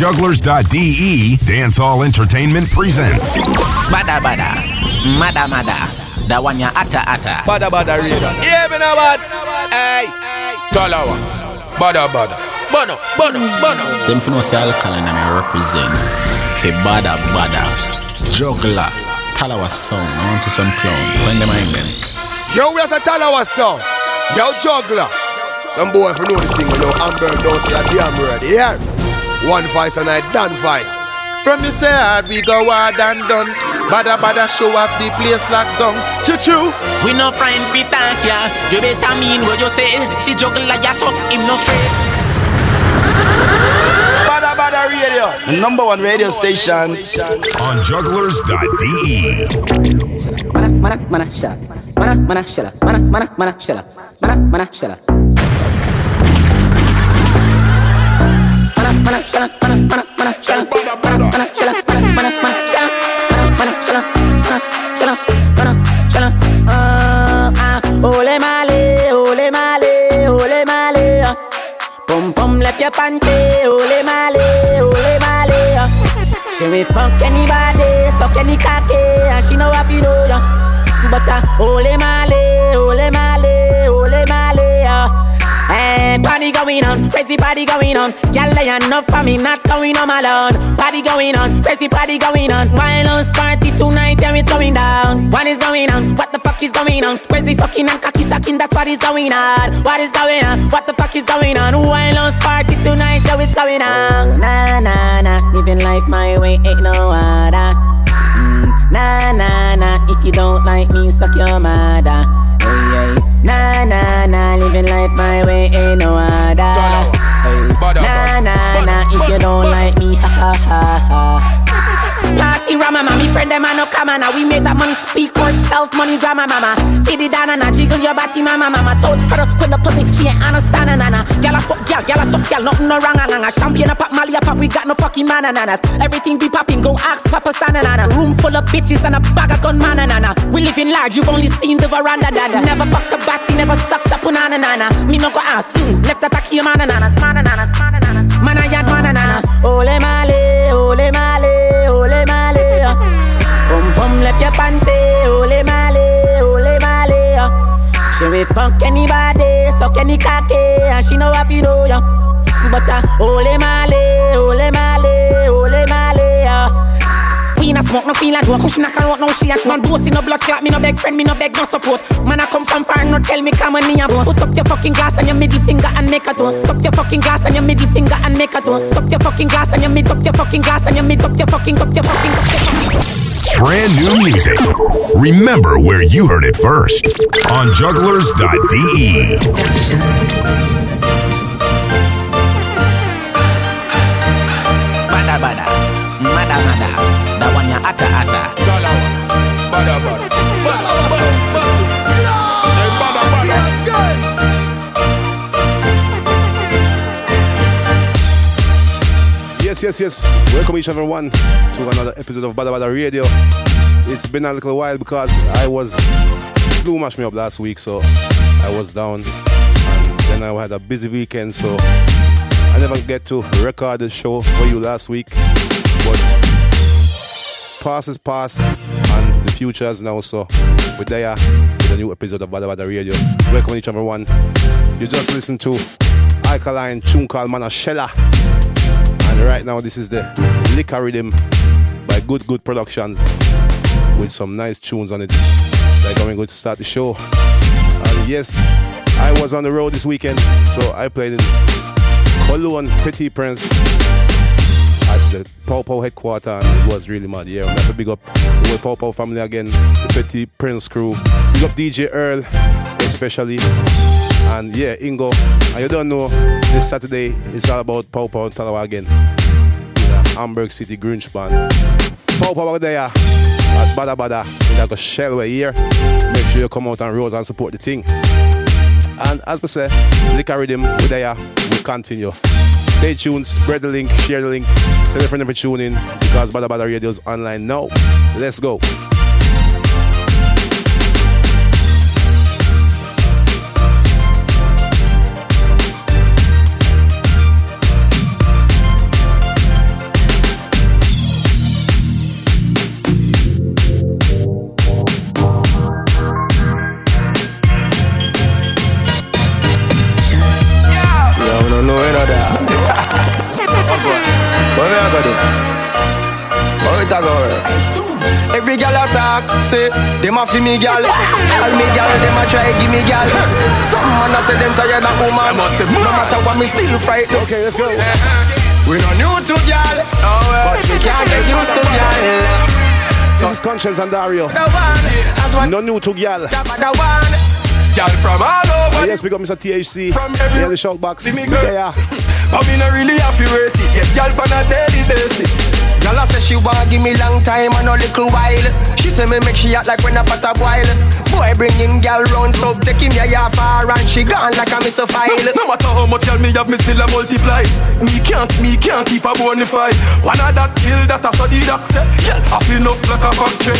Jugglerz.de, Dancehall Entertainment presents. Badda badda, mada mada, da one ya ata ata. Badda badda radio. Yeah, me no bad. Hey. Talawah. Badda badda. Bono, bono, bono. Them for no say alkaline and I represent. Fe bada bada. Jugglerz. Talawah song. I want to some clown. Find them in them. Yo, we are a Talawah song. Yo, juggler. Some boy for know the thing, you know, Amber don't say a damn word. Yeah. One vice and I done vice. From the side, we go hard and done. Badda badda show off the place locked down. Choo choo. We no friend we thank ya. You better mean what you say. See juggler ya so him no afraid. Badda badda radio. the Number one radio station. On Jugglerz.de. Mana mana mana shut up. Mana mana shut up. Mana mana mana shut up. Mana mana shut up. She will fuck anybody, suck any cocky, and she know happy do ya. But uh, ole male, ole male, ole male, uh. Hey, party going on, crazy party going on. Girl, lay enough for me, not going home alone. Party going on, crazy party going on. Wild party tonight, yeah, it's going down. What is going on? What the fuck is going on? Crazy fucking and cocky sucking, that's what is going on. What is going on? What the fuck is going on? Wild party tonight, yeah, it's going on. Nah, nah, nah, living life my way, ain't no other. Mm, nah, nah, nah, if you don't like me, suck your mother. Hey, hey. Nah, nah, nah, living life my way, ain't no other. Hey. Bada, Nah, nah, nah, if you don't like me, ha ha ha ha. Party rama, mama, friend them a no come on. We make that money speak for itself, money drama, mama. Feed it down and I jiggle your body, mama, mama. Told her to put the pussy, she ain't understand, nana. Gyal a fuck, gyal, gyal a suck, gyal, nothing no wrong, nana. Champagne a pop, Mali a we got no fucking man, nanas. Everything be popping, go ask Papa Sana, nana. Room full of bitches and a bag of gun, man, nana. We live in large, you've only seen the veranda, nana. Never fucked a batty, never sucked up punana, nana. Me no go ask, mm, left a tacky, man, nanas, man, nanas, man, nanas. Man, I yard, man, nana. Ole male, ole male, ole male. Pum pum left your panty, She will fuck anybody, suck any cocky, and she know happy do ya. But uh, ole male, ole male, ole male. We not smoke, no feel like joke. Push knock around, no she at one. Bossy, no blood clot, me no beg friend, me no beg no support. Man, I come from far, no tell me come on me a boss. Put up your fucking glass and your middle finger and make a toast. Suck your fucking glass and your middle finger and make a toast. Suck your fucking glass and your mid up your fucking glass and your mid up your fucking up your fucking up your fucking. Brand new music. Remember where you heard it first. On Jugglerz.de. Badda badda, mada mada, Yes, yes, yes. Welcome each and everyone to another episode of Badda Badda Radio. It's been a little while because I was flu mashed me up last week, so I was down. And then I had a busy weekend, so I never get to record the show for you last week. But past is past, and the future is now. So we're there with a new episode of Badda Badda Radio. Welcome each and everyone. You just listened to Alkaline tune called Manashella. And right now, this is the Liquor Riddim by Good Good Productions with some nice tunes on it. Like I'm going to start the show. And yes, I was on the road this weekend, so I played in Cologne, Petit Prince the Pow headquarters, it was really mad. Yeah, I'm going to big up the whole Pow family again, the Petit Prince crew. Big up DJ Earl, especially. And yeah, Ingo. And you don't know, this Saturday it's all about Pow and Talawah again. Hamburg City Grinch Band. Pow out there at Badda Badda in like a Shellway here. Make sure you come out and road and support the thing. And as we say, Liquor Riddim, we're there, we continue. Stay tuned, spread the link, share the link, tell a friend if you tune in because Badda Badda Radio is online now. Let's go gal a talk, say them a fi me gal. All me gal, them a try give me gal. Some man a say them tired of woman. Mmm. No matter what, me still fight. Okay, let's go. We no new to gal, but we can't get used to gal. This is Conscience and Dario. The one, as one, No new to gal. the one. Gal from all over. Ah, yes, we got Mr. THC. From every- Yeah, the shout box. See me girl. Yeah. But me no really have to race it. Get gal on a daily basis. Gal a say she want give me long time and a little while. She say me make she act like when a pot a boil. Boy bring him gal round so take him ya far and she gone like a miss a file. No matter how much girl me have, me still a multiply. Me can't, me can't keep a bonify. One of that kill that I saw the doc say. Girl, I feel up like a factory.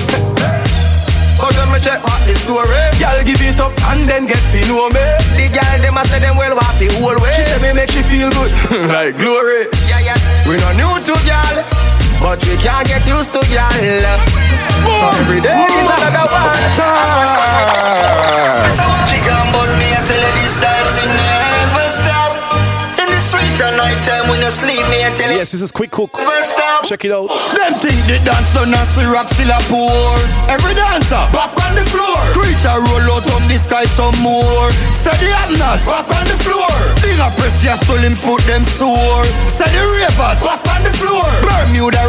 But oh, when me check back the story, Girl, give it up and then get to know me. the gal them a say them well want the whole way. She say me make she feel good, like glory. yeah yeah. We no new to gal, but we can't get used to gal. So every day is another one. time So what we gone but me I tell you this dancing never stop. In the street at night time when you sleep me I tell you Yes, this is Quick Cook. never stop. Check it out. Them think the dance done as the rock still a pour. Every dancer back on the floor. Creature roll out on the sky some more. Say the Abnas back on the floor. Thing a press ya soul him foot them sore Say the ravers back on the floor. Bermuda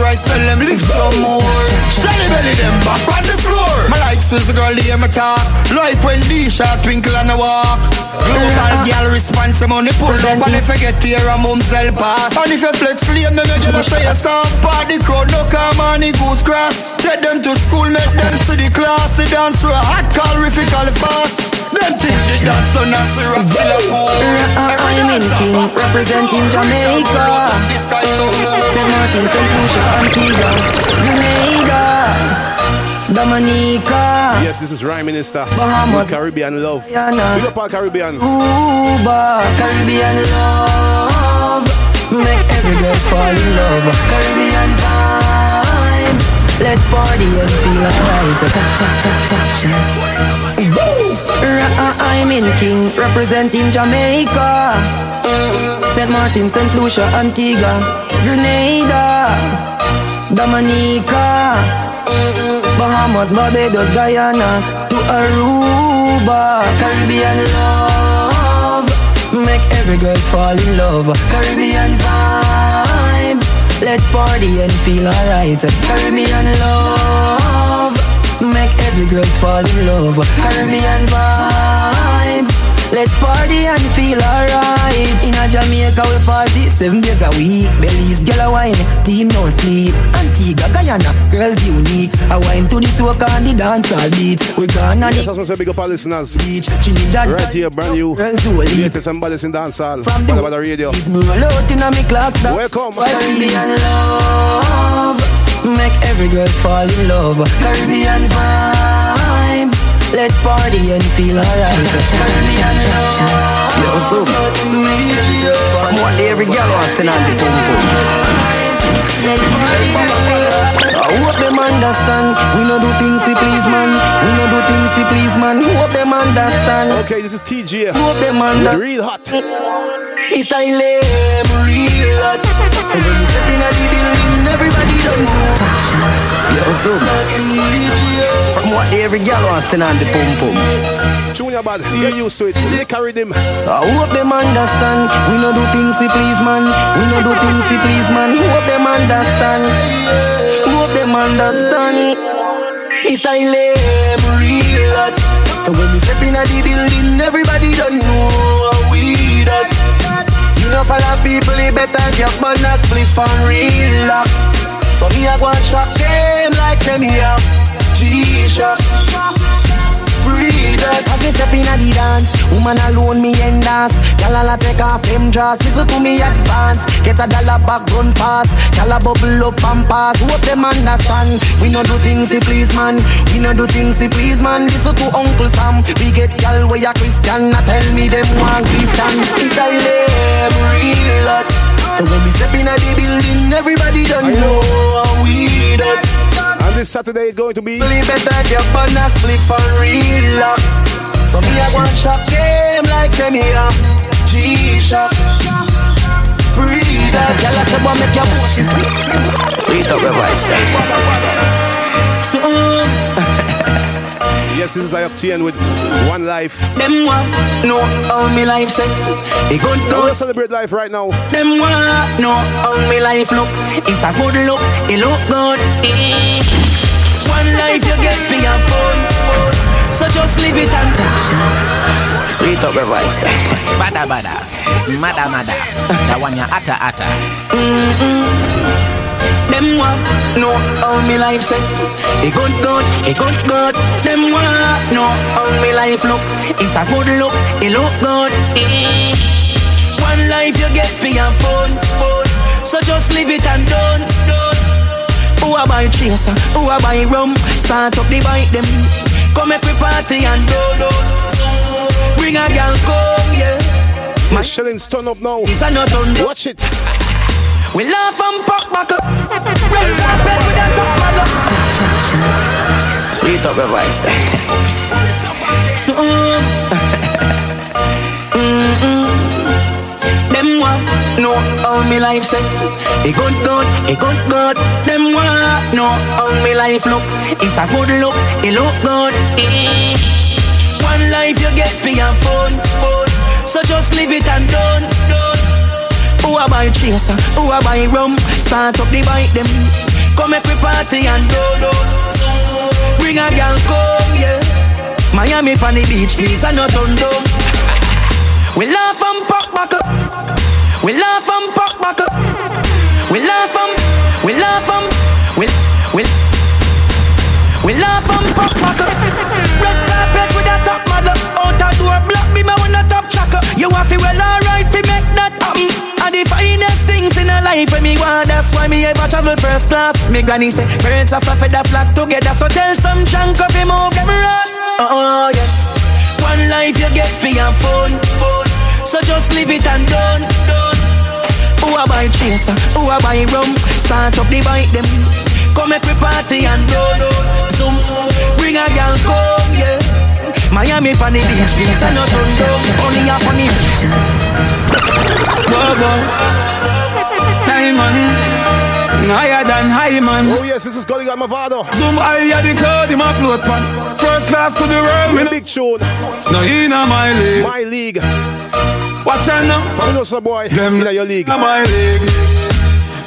them back on the floor My like Swiss girl hear me talk Like when D-Shot twinkle and a walk Global girl response them on the pull up And if you get here a mumsel pass And if you flex lame then you get a say yourself Party crowd no come on the goose grass Take them to school make them see the class The dance through a hot calorifical fast Them think the dance done as the rock still a pour I'm in King, representing Jamaica. St. Martin, St. Lucia, Antigua, Grenada, Dominica, Yes, this is Rhyme Minister. Bahamas. Caribbean love. Guyana. Big up all Caribbean. Cuba, Caribbean love. Make every girl fall in love. Caribbean vibes. Let's party and feel alright. Cha cha cha cha cha. I'm in King, representing Jamaica. St. Martin, St. Lucia, Antigua, Grenada, Dominica, Bahamas, Barbados, Guyana, to Aruba, Caribbean love. Make every girl fall in love. Caribbean vibes. Let's party and feel alright. Caribbean love. Make every girl fall in love. Caribbean vibes. Let's party and feel alright. In a Jamaica we party seven days a week. Bellies, gyal a wine, team no sleep. Antigua, Guyana, girls unique. I wine to the soca and the dancehall beat. We gone on Yes, the I want to say big up all listeners. beach. Trinidad, Right here, brand new. Girls who leave. Latest and baddest in dancehall. From the about the radio. Is me roll out in a me clocks that Welcome. Caribbean love Make every girl fall in love Caribbean vibes Let's party and feel alright. Caribbean love Yo, so Make every girl fall from what every gal wants to know the pum pum. Let's party and feel alright. I hope them understand. We no do things to please man. We no do things to please man. Hope them understand. Okay, this is TG. Hope them understand Real hot. It's style them real hot. So when you step in a the building Everybody don't know Yo, so from what every gal wants to know the pum pum. Junior bad. Get used to it. They carry them. I hope them understand We no do things to please man We no do things to please man Hope them understand Hope them understand It's style them real hot So when we step in a the building Everybody don't know how we that You know follow people it better get man a spliff and relax So me a go and shock them like them here G-Shock breathe it. As me step in the dance Woman alone me end dance. Gyal all take off them dress Listen to me advance. Get a dollar back run fast. Gyal a bubble up and pass. Hope them understand. We no do things to please man. We no do things to please man. Listen to Uncle Sam. We get gyal way a Christian Now tell me them want Christian. It's a real hot So when we step in a the building Everybody don't know how we that And this Saturday is going to be. Really better get on a split for relax. So me a go and shop game like them here. G-Shock. Breathe that. Girl, I say, boy, make your push Sweet up your voice So, Yes, this is I-Octane with One Life. them want know how me life say. It good Now good. we'll celebrate life right now. Them want know how me life look. It's a good look. It look good. One life you get for your phone. So just live it and touch Sweet up your voice Badda badda, mada mada. That one ya ata ata. Them want know how me life say. It good good, it good good. Them want know how me life look. It's a good look, it look good. One life you get for your phone, phone. So just live it and done. Who a buy chaser? Who a buy rum? Start up the bike them. Come we party and do do. Bring a girl come, yeah. My shillings turn up now. It's a not on Watch it. We laugh and pop back up. Red carpet with a top mother. Sweet up your voice So, uh, mm-mm. them want know how me life say. It good good, it good good. Them want know how me life look. It's a good look, it look good. Mm-hmm. One life you get for your phone, phone. So just live it and done, done. Who a buy chaser? Who a buy rum? Start up the bike them. Come we party and do do. Bring a girl come, yeah. Miami on the beach, please, and not on we laugh and pop back up. We laugh and pop back up. We laugh and, we laugh and, we, we, we laugh and pop back up. Red carpet with a top mother. Out a door block me, my one a top tracker. You have to well alright fi make that And the finest things in a life when me want, that's why me ever travel first class. Me granny say, birds of a feather flock together. So tell some chunk of him move them ass. Oh yes, one life you get for your phone. So just leave it and done. Who a buy chaser? Who a buy rum? Start up the bike them. Come make we party and do do. Zoom, bring a girl come, yeah. Miami for the beach, this and not on Only a funny. Whoa, whoa. Hey man, higher than high man. Oh yes, this is Gully God Mavado. Zoom higher the cloud in my float pan. First class to the world, me Big tune. no in a my league. My league. Watch out now. From us, boy. Them in your league. In my league.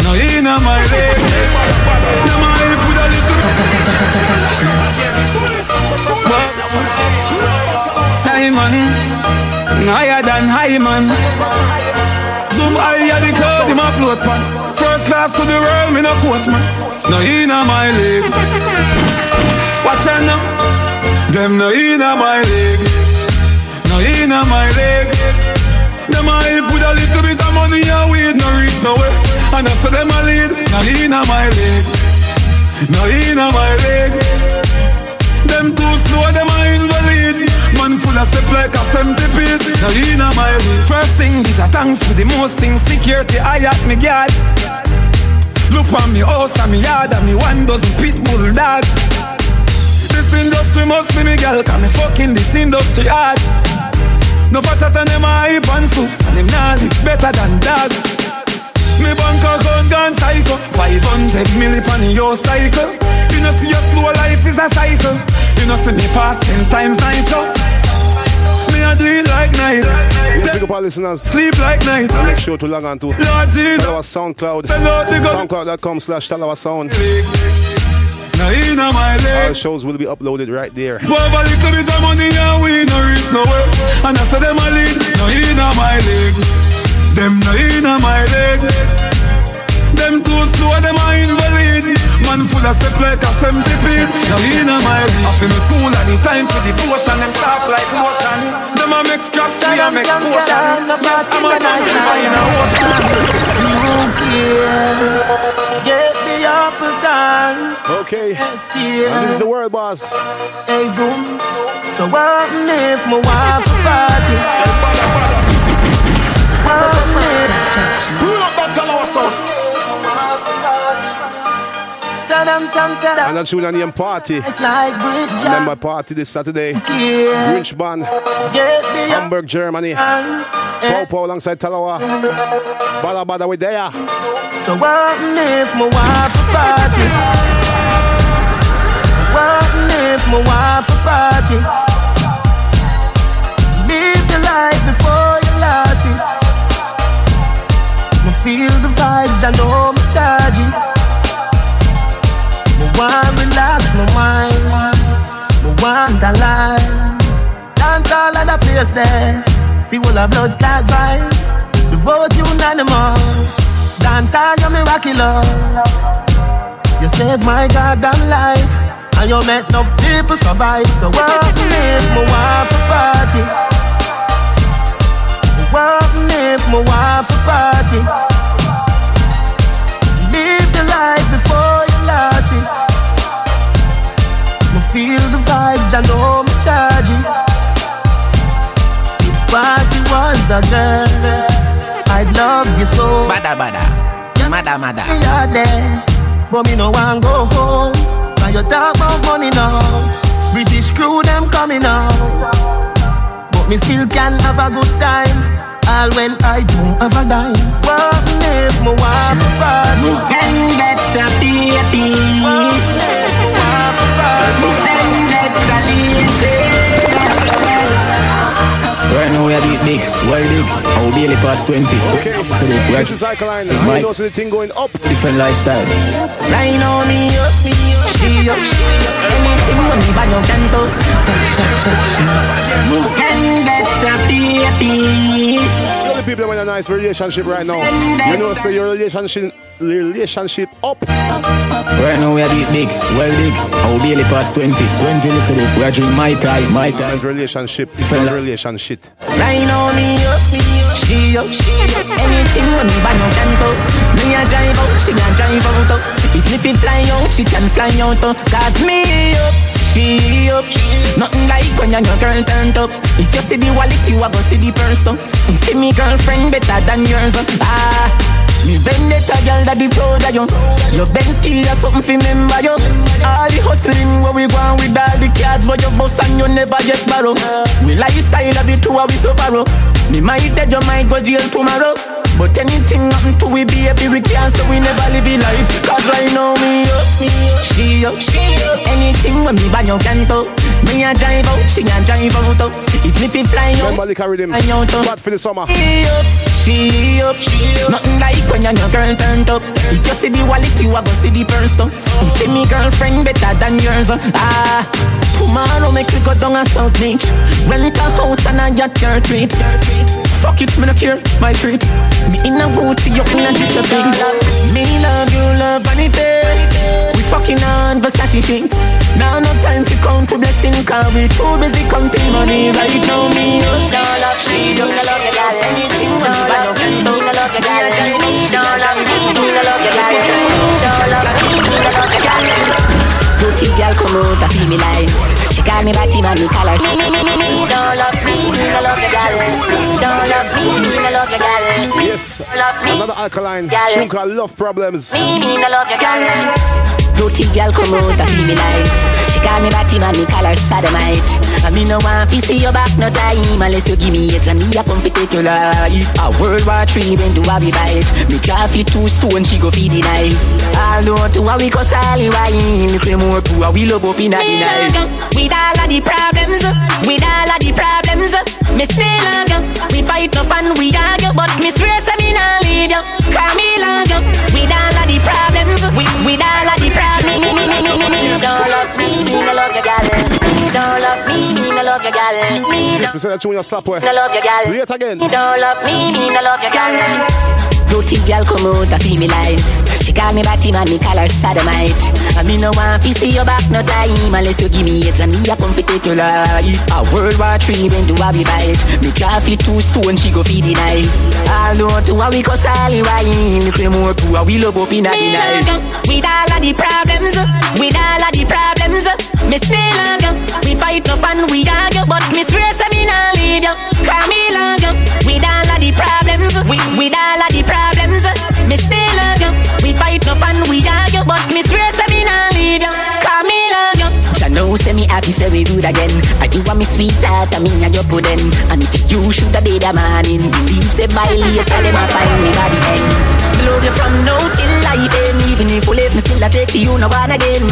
No in my league. Them I put a little. Man, higher than high man. Zoom higher the cloud in my float pan. First class to the world, me no coach man. No in a my league. Watch out now. Them no in a my league. No in a my league. Them a help with a little bit of money and weed no reach nowhere. And I say them a lead, no inna my leg, no inna my leg. First thing, bitch, a thanks for the most things. Security, I at me guard. Look on me house and me yard and me one dozen pit bull dog. This industry must be me girl, can me fucking this industry hard. No fatter than them a hype and soups And them nah better than dog Me bank account gone psycho 500 milli pan your cycle You know see your slow life is a cycle You know see me fast 10 times nitro A do it like night. Yes, big up our listeners. Sleep like night. And make sure to log on to Lord Jesus. Talawah SoundCloud. Soundcloud.com slash Talawah Sound. Now in a my leg All shows will be uploaded right there. A little bit of money and we no reach nowhere And I say them a lead, no in my leg Them no in my leg Them too slow, them a invalid Man full of step like a centipede No in a my league Up in the school at the time for devotion Them soft like lotion Them a make scraps, we a make potion Yes, I'm a dance in a Get me up a time. Okay. And this is the world boss. Hey, zoom. So what if my wife a party? Pull up that Talawah sound. And on the party. It's like bridge. Remember party this Saturday. Yeah. Grinch Band. Hamburg, Germany. Pow Pow alongside Talawah. Badda Badda with there. So what if my wife a party? What if my wife a party? Live your life before you lost it. Me feel the vibes, I know me charge it. Me want relax my mind. Me want a life. Dance all of the place there. Feel a blood clot vibes. The vote unanimous. Dance all your miraculous. You saved my goddamn life. And you make enough people survive. So what if my wife a party? What if my wife a party? Live the life before you lost it. Me feel the vibes, I know me charge it. If party was a girl, I'd love you so. Badda badda, mada mada. Are there, but me no want go home. Now you talk about money now. British crew them coming out, but me still can have a good time. All when I don't have a dime. What if my wife a party? Vendetta baby. What if my wife a? Vendetta lady. Right now we are big, big, well big. Our daily past 20. Okay, we this is Alkaline. How Mike. you know see the thing going up? Different lifestyle. Right now me up, me up, she up, she up. Anything when me bang out and touch, touch, touch, touch. Me vendetta baby. The only people that in a nice relationship right now. You know, say your relationship relationship up. Right now we are big, big, well big. Our daily past 20. 20 little bit. We are drink my time, my time. And relationship, Different different relationship. Right now me up, me up, she up, she up. Anything when me bang out and touch. Me a drive out, she a drive out. If me fly out, she can fly out. Cause me up. She up, nothing like when your girl turned up. If you see the wallet, you a go see the purse. though. Fi me girlfriend better than yours. oh. Ah, me vendetta girl that the proud of you. Your Benz key or something fi remember you. All the hustling where we going with all the cards for your boss and you never get borrow. We lifestyle of two of we so far. Me might dead, you might go jail tomorrow. But anything happen to we baby, we can't so we never live a life. Cause right now me up, me up, she up, she up. Anything when me bang your canto, me a drive out, she a drive out. oh. If me fi fly out, Remember the carry them. oh. Bad for the summer. She up, she up, she up. Nothing like when your girl turned up. If you see the wallet, you a go see the purse. though. Say me girlfriend better than yours. oh. Ah, tomorrow make we go down a South Beach. Rent a house and a yacht your treat. Fuck it, me no care, my treat. Me in a Gucci, you in a Giuseppe. Me love you, love vanity. We fucking on Versace sheets. Now no time to count to blessing, cause we too busy counting money right now. Me up, don't love she up, anything when you buy no can do. Don't love your girl, don't love me, don't love your girl, don't love me, don't love your girl. Pretty girl come out and feel me life. She call me Batty man, me call her. Me, me, me, me, me, don't love me, me no love your girl. Don't love me, me no love your girl. Yes, another alkaline. Girl. Tune called Love Problems. me, me no love your girl. Pretty girl come out and feel me life. She call me Batty man, me call her Sodomite. And me no want to see your back no time unless you give me it and me a come fi take your life. A World War Three went to a be fight. Me draw fi two stone, she go feed the knife. Although to a we cause all the wine, if we more to a we love up in a the night. With all of the problems, with all of the problems, me still love you. We fight no fun, we argue, but me swear say me nah leave you. Cause me love you. With all of the problems, with, with all of the problems, me, me, me, me, me, me, me. Don't love me, me no love your gal. Me don't love me, me no love your gal. Me Yes, me say that tune you slap way. no love your gal. Play it again. Me don't love me, me no love your gal. Pretty girl come out and feel me life. She call me Batty man, me call her Sodomite. And me no want to see your back no time unless you give me it and me a come fi take your life. A World War Three went to a be fight. Me fi two stone, she go feed the knife. Although to a we all the wine, if we more to a we love up in a the night. With all of the problems, with all of the problems, me still you. We fight no fun, we argue, but me swear say me nah leave you. Call me long. With all of the problems, with, with all of the problems, me still. We fight no fun, we argue, but me swear say me nah leave you. Cause me love you. Jah know say me party say we good again. And you want me sweetheart, and me and your pudding. And if you should have dead a man in, believe say by later them a find me by the end. Love you from now till life end. Even if you left me still I take you no one again.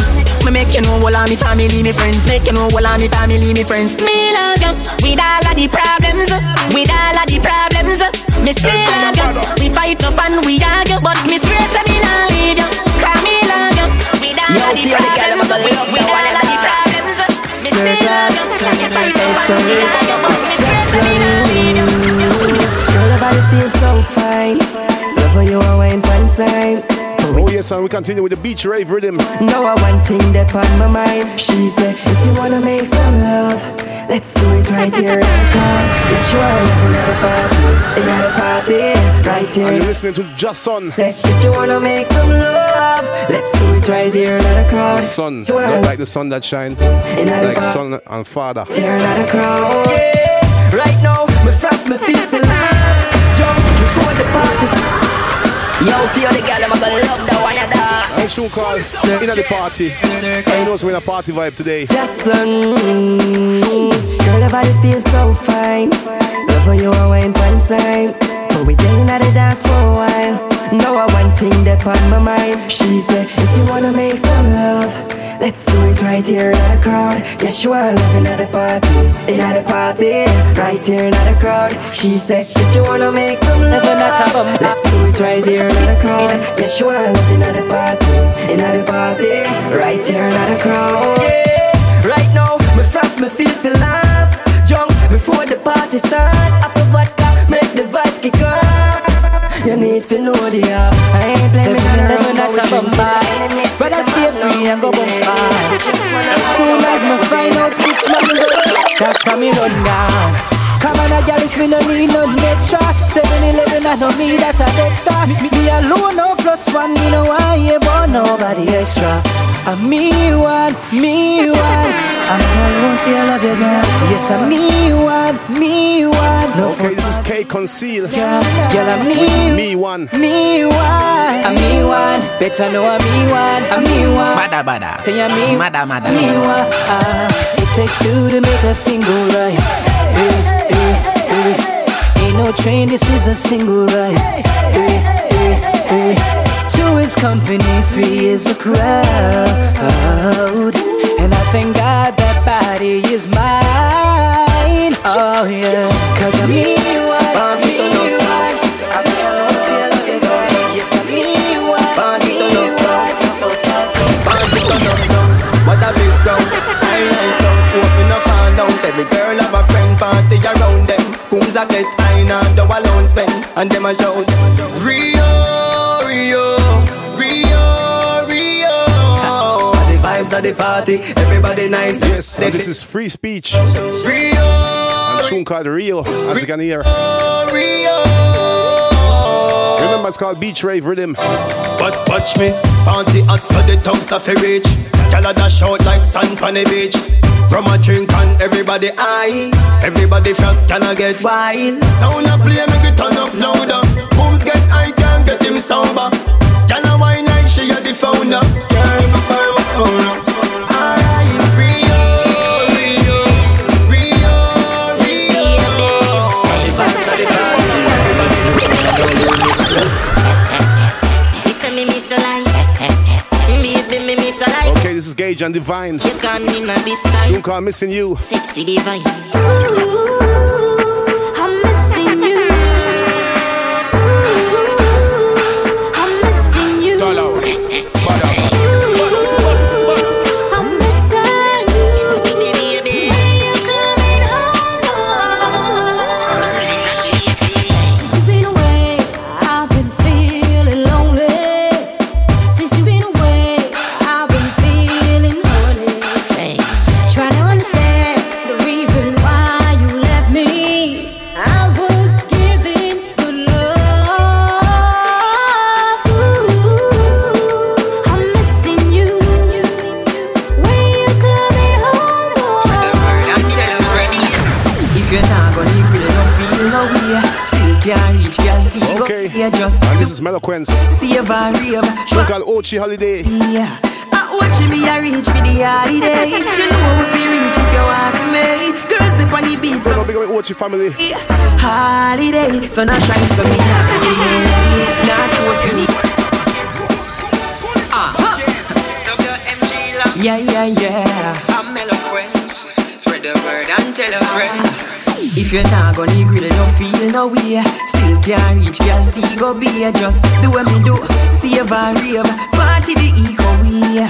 Me make you know all of me family, me friends. Make you know all of me family, me friends. Me love you with and we continue with the beach rave riddim. Now I one thing that on my mind. She said, if you wanna make some love, let's do it right here in the car. Yes, you are loving at a party, at a party, right here. And here. you're listening to Just Son. Say, if you wanna make some love, let's do it right here in the car. The sun, You are not like the sun that shine, In like bar. son and father. Tear out a crowd. Oh, yeah. Right now, me frost, me feel feel love. Jump before the party. Yo, Theo, the girl, I'm gonna love the one and. And soon call in at the party. I know it's in a party vibe today. Jason, girl, your body feels so fine. Love when you are wine one time. But we dancing at the dance for a while. Now I one thing that on my mind. She said, if you wanna make some love. Let's do it right here in the crowd. Yes, you are loving at the party, in at the party, right here in the crowd. She said, if you wanna make some love, let's do it right here in the crowd. Yes, you are loving at the party, in at the party, right here in the crowd. Yeah. Right now, me frost, me feel feel love. Jump before the party start. Apple vodka, make the vibes kick on. You need to know the app. I ain't playing me eleven, that's a bumper. Brother, stay free and go bounce back. Soon as me find out six man go, that down. Come on, a girl, it's me no need no extra. Seven eleven, I know me that's a extra. Me, me alone, no plus one, me no want you, but nobody extra. I'm me one, me one. I'm alone, feel love you, girl. Yes, I'm me one, me one. No Okay, this is K Conceal. Girl, girl, I'm me, Me one. me one, I'm me one. Better know I'm me one, I'm me one. Badda badda. Say I'm me, Mada mada. me one. Ah, it takes two to make a thing go right. Train, this is a single ride. Hey, hey, hey. Two is company, three is a crowd. And I thank God that body is mine. Oh yeah, cause I'm me one, me one. I'm me alone, feel like a girl. Yes, I'm me one, me one. What a big I like town Open up and down Every girl have a friend party around them Coons a get high now, do alone spend And them a shout Rio, Rio, Rio, Rio The vibes of the party, everybody nice Yes, and this is free speech. Rio, And tune called Rio, as you can hear. Rio It's called Beach Rave Riddim. But watch me, party hot so the tongues of a reach. Gyal a dash out like sand on the beach. Rum a drink and everybody high. Everybody fast cannot get wild. Sound a play make it turn up louder. Booms get high can't get him sober. Gyal a wine like she a the founder. Girl, my fire was Okay, this is Gage and Divine. You can in a this time Tune called Missing You. Sexy divine I'm can't reach guarantee. Okay. Yeah, just And this is Meloquence. save and rave. Tune called Ochi Holiday. Yeah, ah, I watching me a reach for the holiday. You know if you reach if you ask me. Girls dip on the beat. So big up the Ochi family. Holiday, sun a shine so me holiday. Not force me. Ah. Yeah, yeah, yeah. I'm eloquent. Spread the word and tell your friends. If you're not gonna grill, no feel no way. Still can't reach, girl, T go be Just do what me do, save and rave, party the eco way.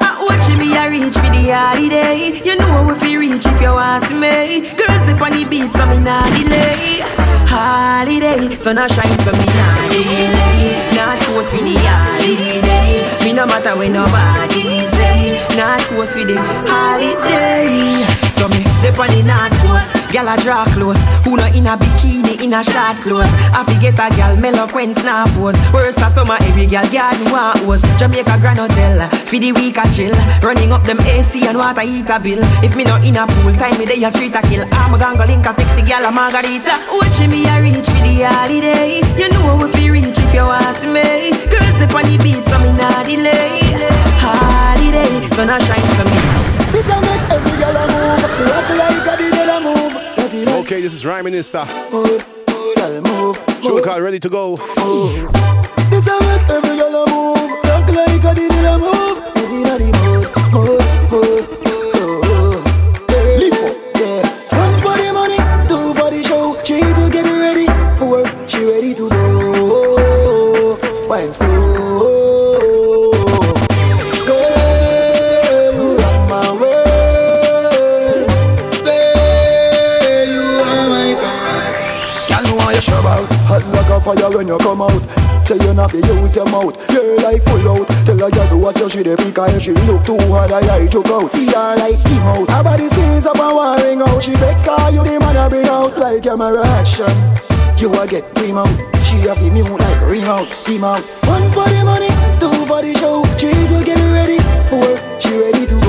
Uh, Watching me a reach for the holiday. You know if you reach if you ask me. Girls dip on the beat, so me not delay. Holiday, sun a shine, so me not delay. Not close for the holiday. Me no matter when nobody say. Not close for the holiday. So me dip on the north coast. Gyal a draw close. Who no in a bikini, in a short clothes. I forget a gyal meloquent snap pose. Worst of summer, every gyal garden want hose. Jamaica Grand Hotel, for the week a chill. Running up them AC and water heater bill. If me not in a pool, time me day a street a kill. I'm a gango link a sexy gyal a margarita. Watching me a reach for the holiday. You know if you reach if you ask me. Girls dip on the beat, so me not delay. Holiday, sun a shine, so me. This a make every girl a move, rock like a a move. Dirty like Okay, this is Rhyme Minister. move, girl move. Show ready to go. This a make every girl move, rock like a a move. Dirty inna the mood, mood, mood. oh, oh. Live for, yeah. One for the money, two for the show. She to get ready for work, she ready to go. Wine slow. A fire when you come out. Say you not fi use your mouth. Your life full out. Tell a girl to watch your shit every because she look too hard. I eye choke out. Her like team out. Her body squeeze up and wiring out. She vex car you the man a bring out like camera action. You a get cream out. She a me move like ring out, team out. One for the money, two for the show. She to get ready for work. She ready to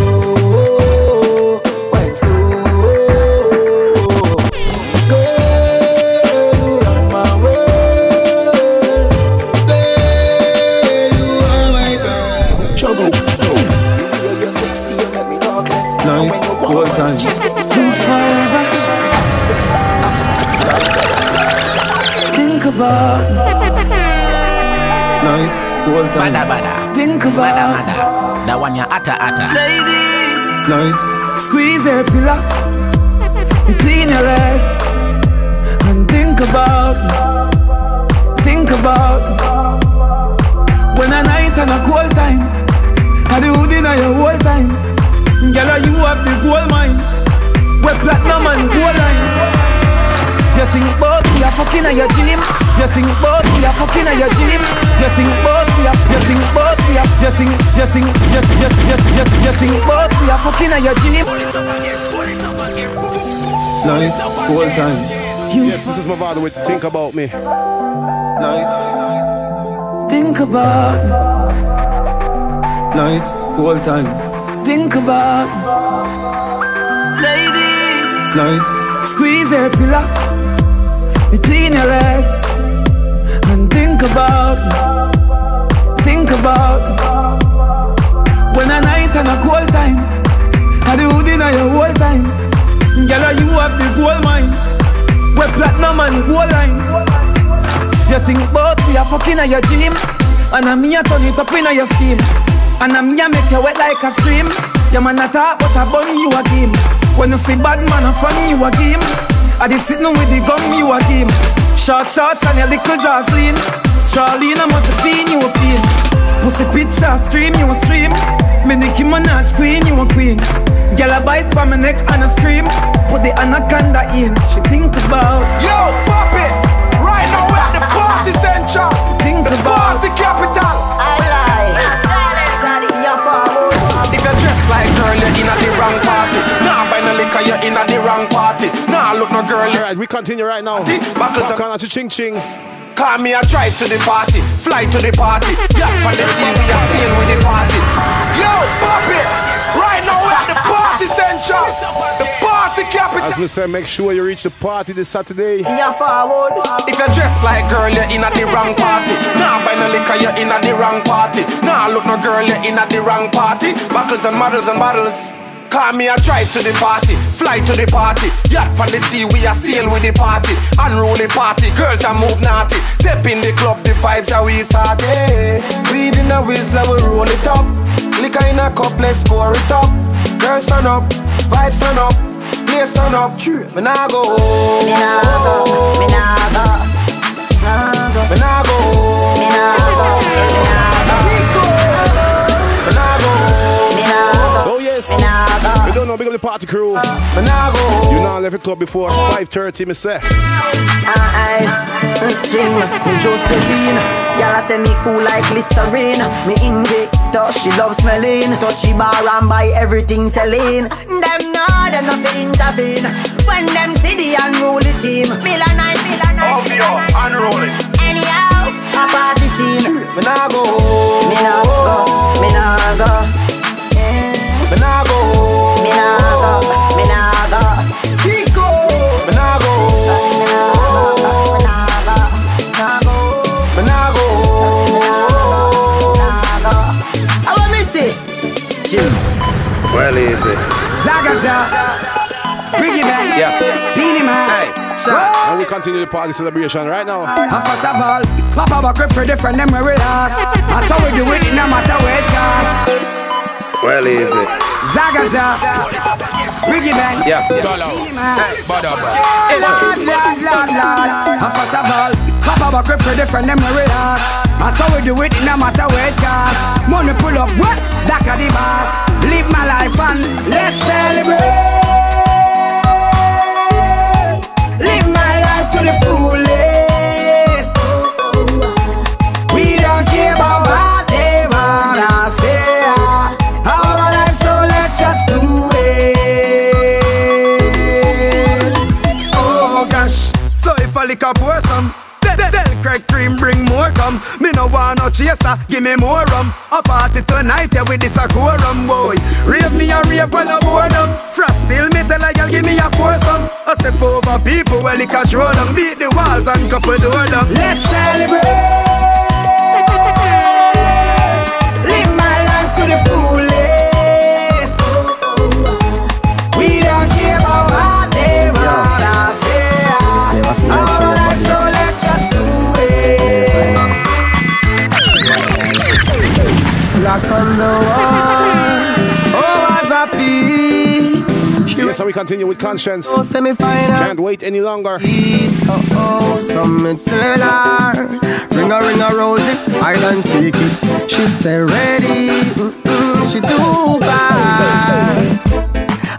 About Night, cold time. Badda badda. Think about Badda badda. That one ya ata ata. Lady Night, Squeeze your pillow Between your legs And think about Think about When a night and a cold time And the hood in your whole time Girl, you have the gold mine Where platinum and gold line You think about we are fucking at your gym You think about we are fucking at your gym. You think about we are You think about we are You think You think You you you you, you think about we are fucking at your gym. Night, cold time. Yes, this is my father with Think About Me. Night, Think about night, cold time. Think about Lady. Night, Squeeze your pillow Between your legs. And think about Think about. When a night and a cold time And the hood in your whole time. Girl, you have the gold mine Where platinum and gold line. You think about we are fucking at your gym And I'm me a turn it up in your scheme And I'm me a make you wet like a stream. Your man a talk but I bun you a game When you see bad man a fun you a game I be sitting with the gun you a game Short shorts and your little jaws lean Charlene I must clean you a feel Pussy picture stream you a stream Me Nicki Minaj queen you a queen Girl a bite from my neck and a scream Put the anaconda in She think about Yo, pop it! Right now we're at the party central. Think the about party capital. I lie. If you dress like a girl, you're in a the wrong party. Nah, buy no liquor, you're in a the wrong party. Nah, look no girl. All right, we continue right now. Buckles Back on to ching ching. Call me a drive to the party, fly to the party. Yeah, on the sea we are sail with the party. Yo, pop it! Right now we're at the party central, the party capital. As we say, make sure you reach the party this Saturday. Yeah, forward. If you dress like girl, you're in at the wrong party. Nah, buy no liquor, you're in at the wrong party. Nah, look no girl, you're in at the wrong party. buckles and models and bottles. Call me a drive to the party, fly to the party. Yacht on the sea, we a sail with the party. Unruly party, girls are move naughty. Step in the club, the vibes are we start. Hey, weed in a whistler, we roll it up. Liquor in a cup, let's pour it up. Girls turn up, vibes turn up, place turn up. Me nah go. Me nah go, me nah go. Me nah go know, big up the party crew. Me nah go home. You now left the club before 5.30, me say. Aye, ching, me just the bean. Gyal a say me cool like Listerine. Me injector, she love smelling. Touchy bar and buy everything selling. Them know them not fi intervene. When them see the unruly team, Milan and Milan and unruly. Anyhow, a party scene. Me nah go home. Me nah go, me nah go. Well, easy. Zagaza, Ricky Man, Yeah. Beenie Man. And we continue the party celebration right now. And first of all, Papa back with Freddy friend them where we lost. And so we do it no matter where it costs. Well, easy. Zagaza, Ricky Man, Yeah. Tall Beenie Man. Bada Lord, Lord, Lord, Lord. And first of all, Back with Freddy friend them lost. And so we do it no matter where it costs. Money pull up, what? Of the boss. Live my life and let's celebrate. No want no chaser, give me more rum. A party tonight, yeah, with this a quorum, boy. Rave me a rave when I boredom Frost still me tell a girl give me a foursome. I step over people, well, it show them. Beat the walls and couple door them Let's celebrate. Live my life to the fullest so we continue with Konshens. Oh, semi-final. Can't wait any longer. Oh, oh, some me tell her Ring a ring a rosy, island secret She say ready, she too bad.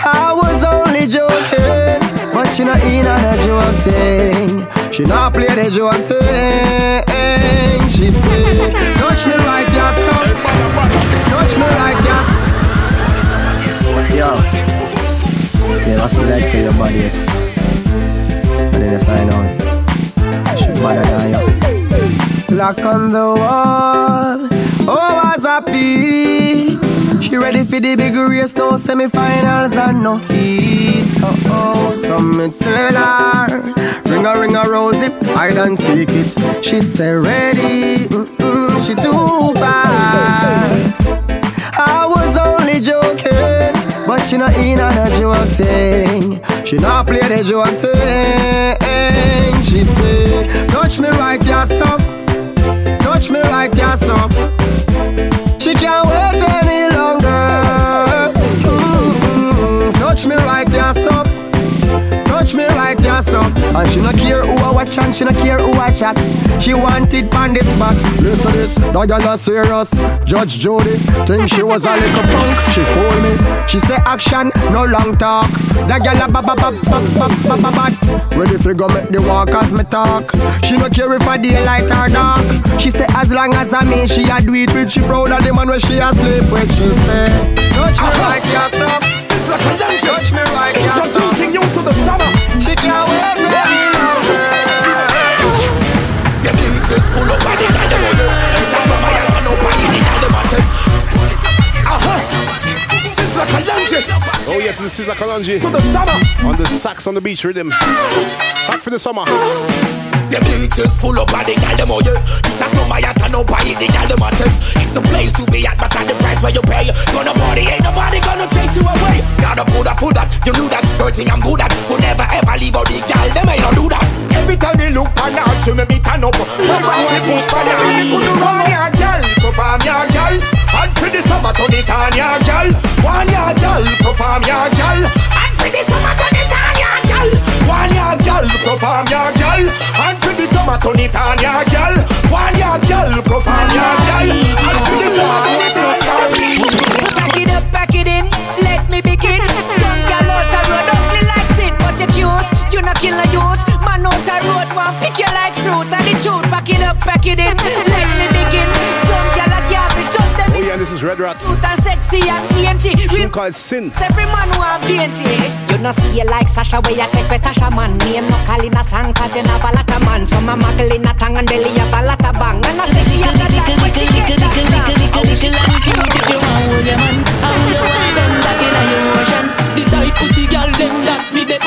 I was only joking But she not in on a joke thing. She not play the joke thing. She say, touch me right, yes, Touch me right, yes Yo I feel like say your body. But then you find out. She better than you Lock on the wall. Oh, as a pea She ready for the big race No semi-finals and no heat. Oh, oh, so me tell her. Ring a ring a rosy, I don't seek it. She say ready, mm-mm, she too she not in on a joke thing She not play the joke thing She say, touch me right, yes up And she not care who I watch and she not care who I chat. She wanted pan this back. Listen this, that girl a serious Judge Jody, think she was a little punk? She fool me, she say action, no long talk. That girl a ba ba ba ba ba ba ba ba. Ready fi go make the walk as me talk. She no care if I daylight or dark. She say as long as I mean she a do it with. She proud of the man where she a sleep with. She say, touch me yes up Touch me right, yes Oh yes, this is a Kalonji. To the summer. On the sax on the beach rhythm. Back for the summer. The beats is full of body, got them on you. That's why my hand no body, got them on them. It's the place to be at, but at the price where you pay. Gonna party, ain't nobody gonna chase you away. Gotta put a foot that, you knew that. Girl thing I'm good at. Could never ever leave out the gal, them ain't no do that. Every time they look on her, she make me turn up. Mama, we push for the the one ya gal, perform ya gal. And for the summer, turn it on ya gal. One ya gal, perform ya gal. And for the summer, turn One ya gal, perform ya gal. And for the summer, turn it on ya gal. One ya gal, perform ya gal. And for the summer, turn it on ya gal. Back it up, back it in, let me begin. Some gal out the road ugly like Sid, but you cute. You not kill a youth. Man out the road want pick you like fruit and the truth. Back it up, back it in, let me this is Red Rat. cute and sexy and dainty. Tune called Sin. Every man want painty. You no stay like Sasha where you take with Tasha man. Name no call in a song cause you have a lot of man. Some a muggle in a tongue and belly have a lot of bang. And I say she a the dad, but she get that slang. little and cute if you want hold your man How you want them back in your ocean The type pussy girl them that me the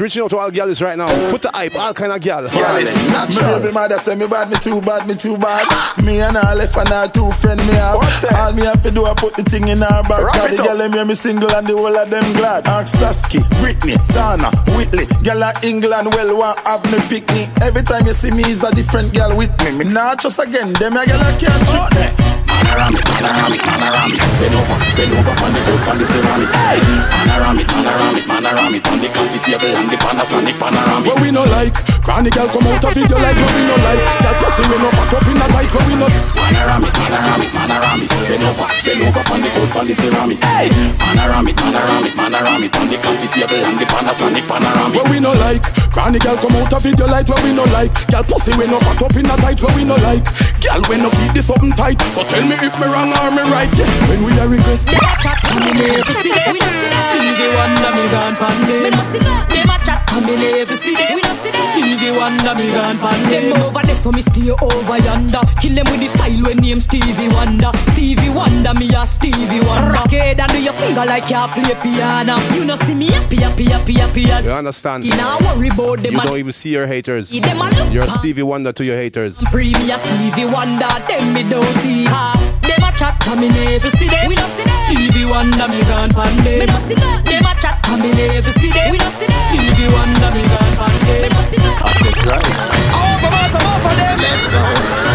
It's reaching out to all girls right now. Foot the hype, all kind of girl. My baby mother say me bad, me too bad, me too bad. Me and her left and her two friend me have. All me have to do I put the thing in her back. Wrap Cause it the up. girl them hear me single and the whole of them glad. Ask Saski, Britney, Tana, Whitley. Girl of England well want have me picnic. Every time you see me is a different girl with me. Me not just again, them a girl a can't trick me. Panoramic, panoramic, panoramic. Bend over, bend over on the couch, on the ceramic. Hey, panoramic, panoramic, panoramic. On the coffee table and the Panasonic panoramic. What we no like Chronic girl come out of video like what we no like Girl pussy we no pack up in a tight what we no Panoramic, panoramic, panoramic. Bend over, bend over on the couch, on the ceramic. Hey, panoramic, panoramic, panoramic. On the coffee table and the Panasonic panoramic. What we no like Chronic girl come out of video like what we no like Girl pussy we no pack up in a tight what we no like Girl we no keep this something tight So tell me if me wrong or me right yeah. When we a request Me never see them. We not see them. Stevie Wonder me gone pan them. Me not see that. Them a chat and me never see them. We not see them. Stevie Wonder me gone pan them. Them over there so me stay over yonder. Kill them with the style when name Stevie Wonder. Stevie Wonder me a Stevie Wonder. Rock it and do your finger like you play piano. You know see me happy happy happy happy as. You understand? You not worry about them. You don't even see your haters. Yeah, them a look You're Stevie Wonder to your haters. Premier Stevie Wonder, them me don't see her. Them a chat and me never see them. We not see them. Stevie Wonder me gone pan them. Me not see that. Them a chat and oh, me never see them. We not see them. Stevie Wonder me gone pan them. Me not see that. Over mass, I'm over them. Let's go.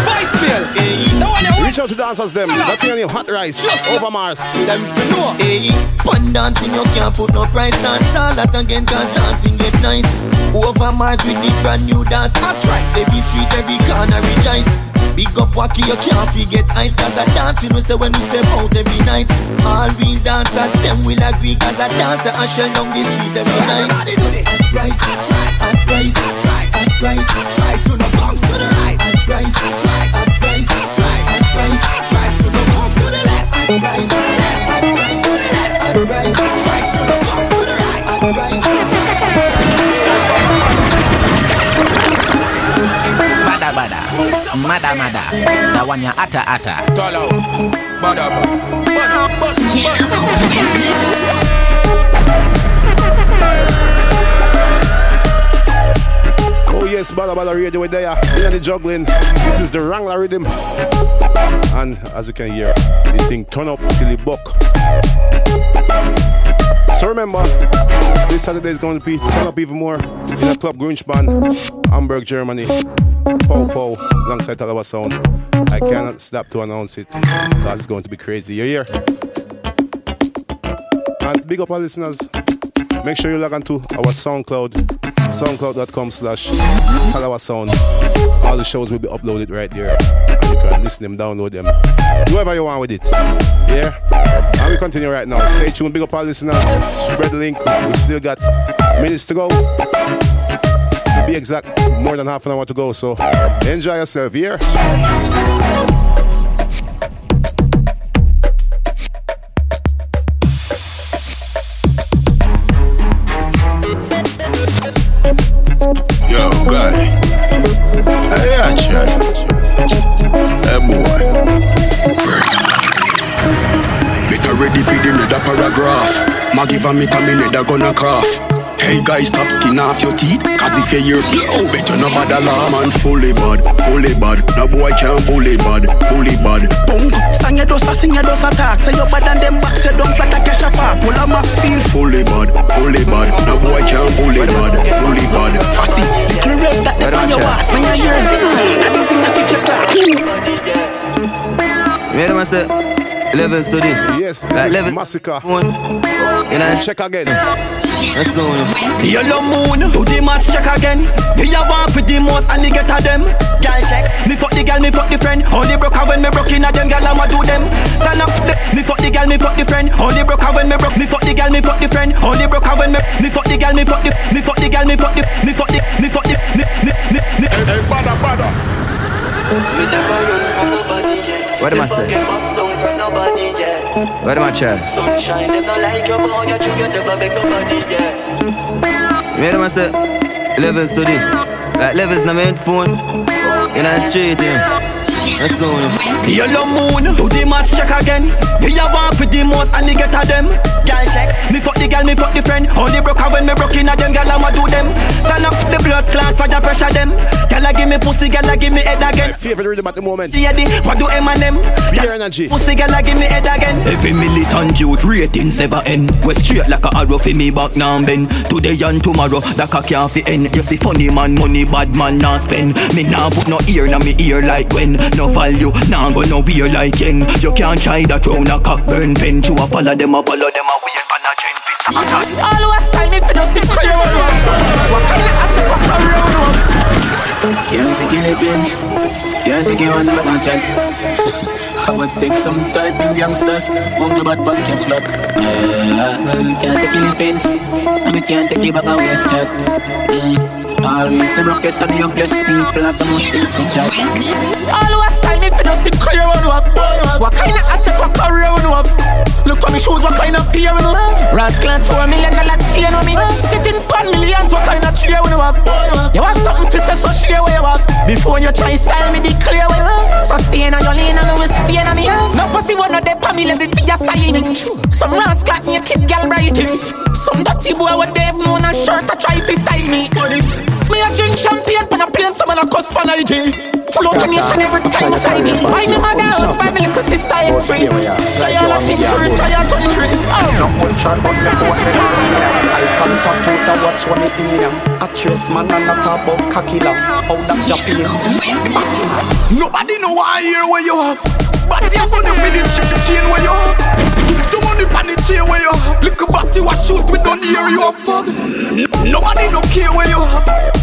Voicemail. Hey, no one Reach out to dancers them. That's your name, Hot Rice. Over Mars. Them to know. Hey, fun dancing you can't put no price Dance all that again cause dancing get nice Over Mars we need brand new dance I try every street, every corner rejoice Big up Wacky, you can't forget ice Cause I dancing we say when we step out every night All real dancers, them will agree Cause I dance I shell down the street every night. Everybody do the hot rice, hot rice, hot rice, hot rice, hot rice, hot rice. To the bounce to the right, hot rice, hot rice, hot rice, To the mada mada, that one ata ata. Tolo, bada bada, bada Oh yes, Badda Badda Radio with there. We are the Jugglerz. This is the Wrangla Riddim. And as you can hear, the thing turn up till it buck. So remember, this Saturday is going to be turn up even more in the club Grünspan, Hamburg, Germany. Pow alongside Talawah Sound. I cannot stop to announce it because it's going to be crazy. You hear? And big up our listeners. Make sure you log on to our SoundCloud, soundcloud.com slash Talawah Sound. All the shows will be uploaded right there. And you can listen them, download them, do whatever you want with it. Yeah? And we continue right now. Stay tuned, big up our listeners. Spread the link. We still got minutes to go be exact, more than half an hour to go, so enjoy yourself here. Yo, guy. Hey, I ready for the paragraph. Me, come gonna craft. Hey guys, stop skin off your teeth Cause if you hear blow, oh, better no bad alarm Man, fully bad, fully bad. No boy can't bully bad, bully bad. Boom, sang your dosa, sing your dosa talk. Say you bad and them back, say don't flat a cash a park Pull a max feel fully bad, fully bad. No boy can't bully bad, bully bad. Fussy, little red that they on your ass When you hear sing, that is in the teacher class Wait a minute, 11 to this. Yes, this is Masicka. You know, check again. Let's go. Yellow moon, do the match check again. Do you want with the most and you get alligator them? Girl check, me fuck the girl, me fuck the friend. Only broke her when me broke in a them, girl I'ma do them. Turn up, the, me fuck the girl, me fuck the friend. Only broke her when me broke, me fuck the girl, me fuck the friend. Only broke her when me, me fuck the girl, me fuck the, me fuck the girl, me fuck the, me fuck the, me fuck the, me, me, me, me. Hey, hey, bada, bada. What am I saying? What am I saying? Sunshine, them not like your boy, you true, you never make nobody, yeah. Wait a minute, 11 to this. Like 11's na main phone. You know, straight in. Let's go. Yellow moon, do the match check again. Do you want with the most alligator them? Girl check, me fuck the girl, me fuck the friend. Only broke her when me broke in a them, girl I'ma do them. Turn up the blood clot for the pressure them. Girl I give me pussy, girl I give me head again. Favorite rhythm at the moment. Yeah, the, what do M and M? Pure energy. Pussy girl I give me head again. Every militant youth ratings never end. We straight like a arrow for me back now bend. Today and tomorrow, that a can't fi end. You see funny man, money bad man nah spend. Me nah put no ear na me ear like when. No value, nah go no wear like yen. You can't try that round a cock burn pen. You a follow them, a follow them, a wait for a trend fi stop a cut. Always time if you just the clear one up. What kind of asset what a round up? Can't take any pins. Can't take it one but not check. I would take some typing youngsters. Won't go bad bad cap slot. Uh, can't take any pins. And we can't take it back a waste chat. Mm. Always the rockets and the youngest people have the most things to chat. Always the clear one up. What kind of asset what a round up? Look at me shoes, what kind of pair you know? Rascal for a million dollar chain on me. Sitting pan millions, what kind of chair you know? You want something for say so share where you have. Before you try style me, be clear where So stay on your lane and will stay on me. No pussy one of them for me, let me be a styling. Some rascal me a kid gal writing. Some dirty boy with Dave Moon and shirt to try to style me. Me a drink champagne, pan a plane, some of the cuss pan IG. Full out nation every time I fly me. Why me mother was my little sister X3. They all a team for retire 23. Oh. I contact you to watch what me in them. A trace man and not about cocky lamb. How that Japan. Nobody know what I hear where you have. But you money for the ch- ch- chain where you have. The money on the chain where you have. Little batty what shoot we don't hear you have fog. Nobody no care where you have.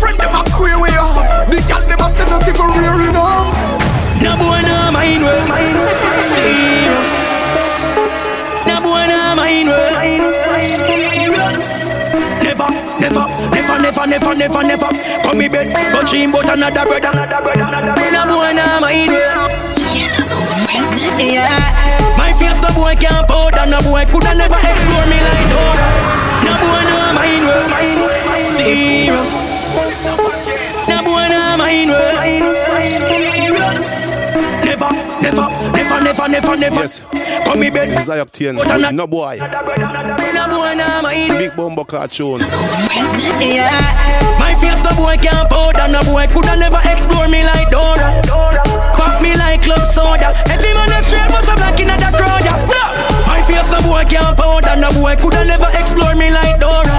Friend them a queer you have. The gal them a say nothing for real know. No boy no mind well. Serious. No boy no mind well. Serious. Never, never, never, never, never, never. Come me bed, go dream about another brother. No boy no mind well. Yeah. My face no boy can't powder, no boy coulda never explore me like Dora. No boy no mind well. Serious. No boy no mind well. Serious. Never, never, never, never, never, never. Yes. Come me bed. This is. But I'm No boy. No boy no Big Bumbo cartoon. Yeah. My face no boy can't powder, no boy coulda never explore me like Dora. Pop me like club soda. Every man is straight must have black in that crowd. Yeah. Blah. My face no boy can't powder, no boy coulda never explore me like Dora.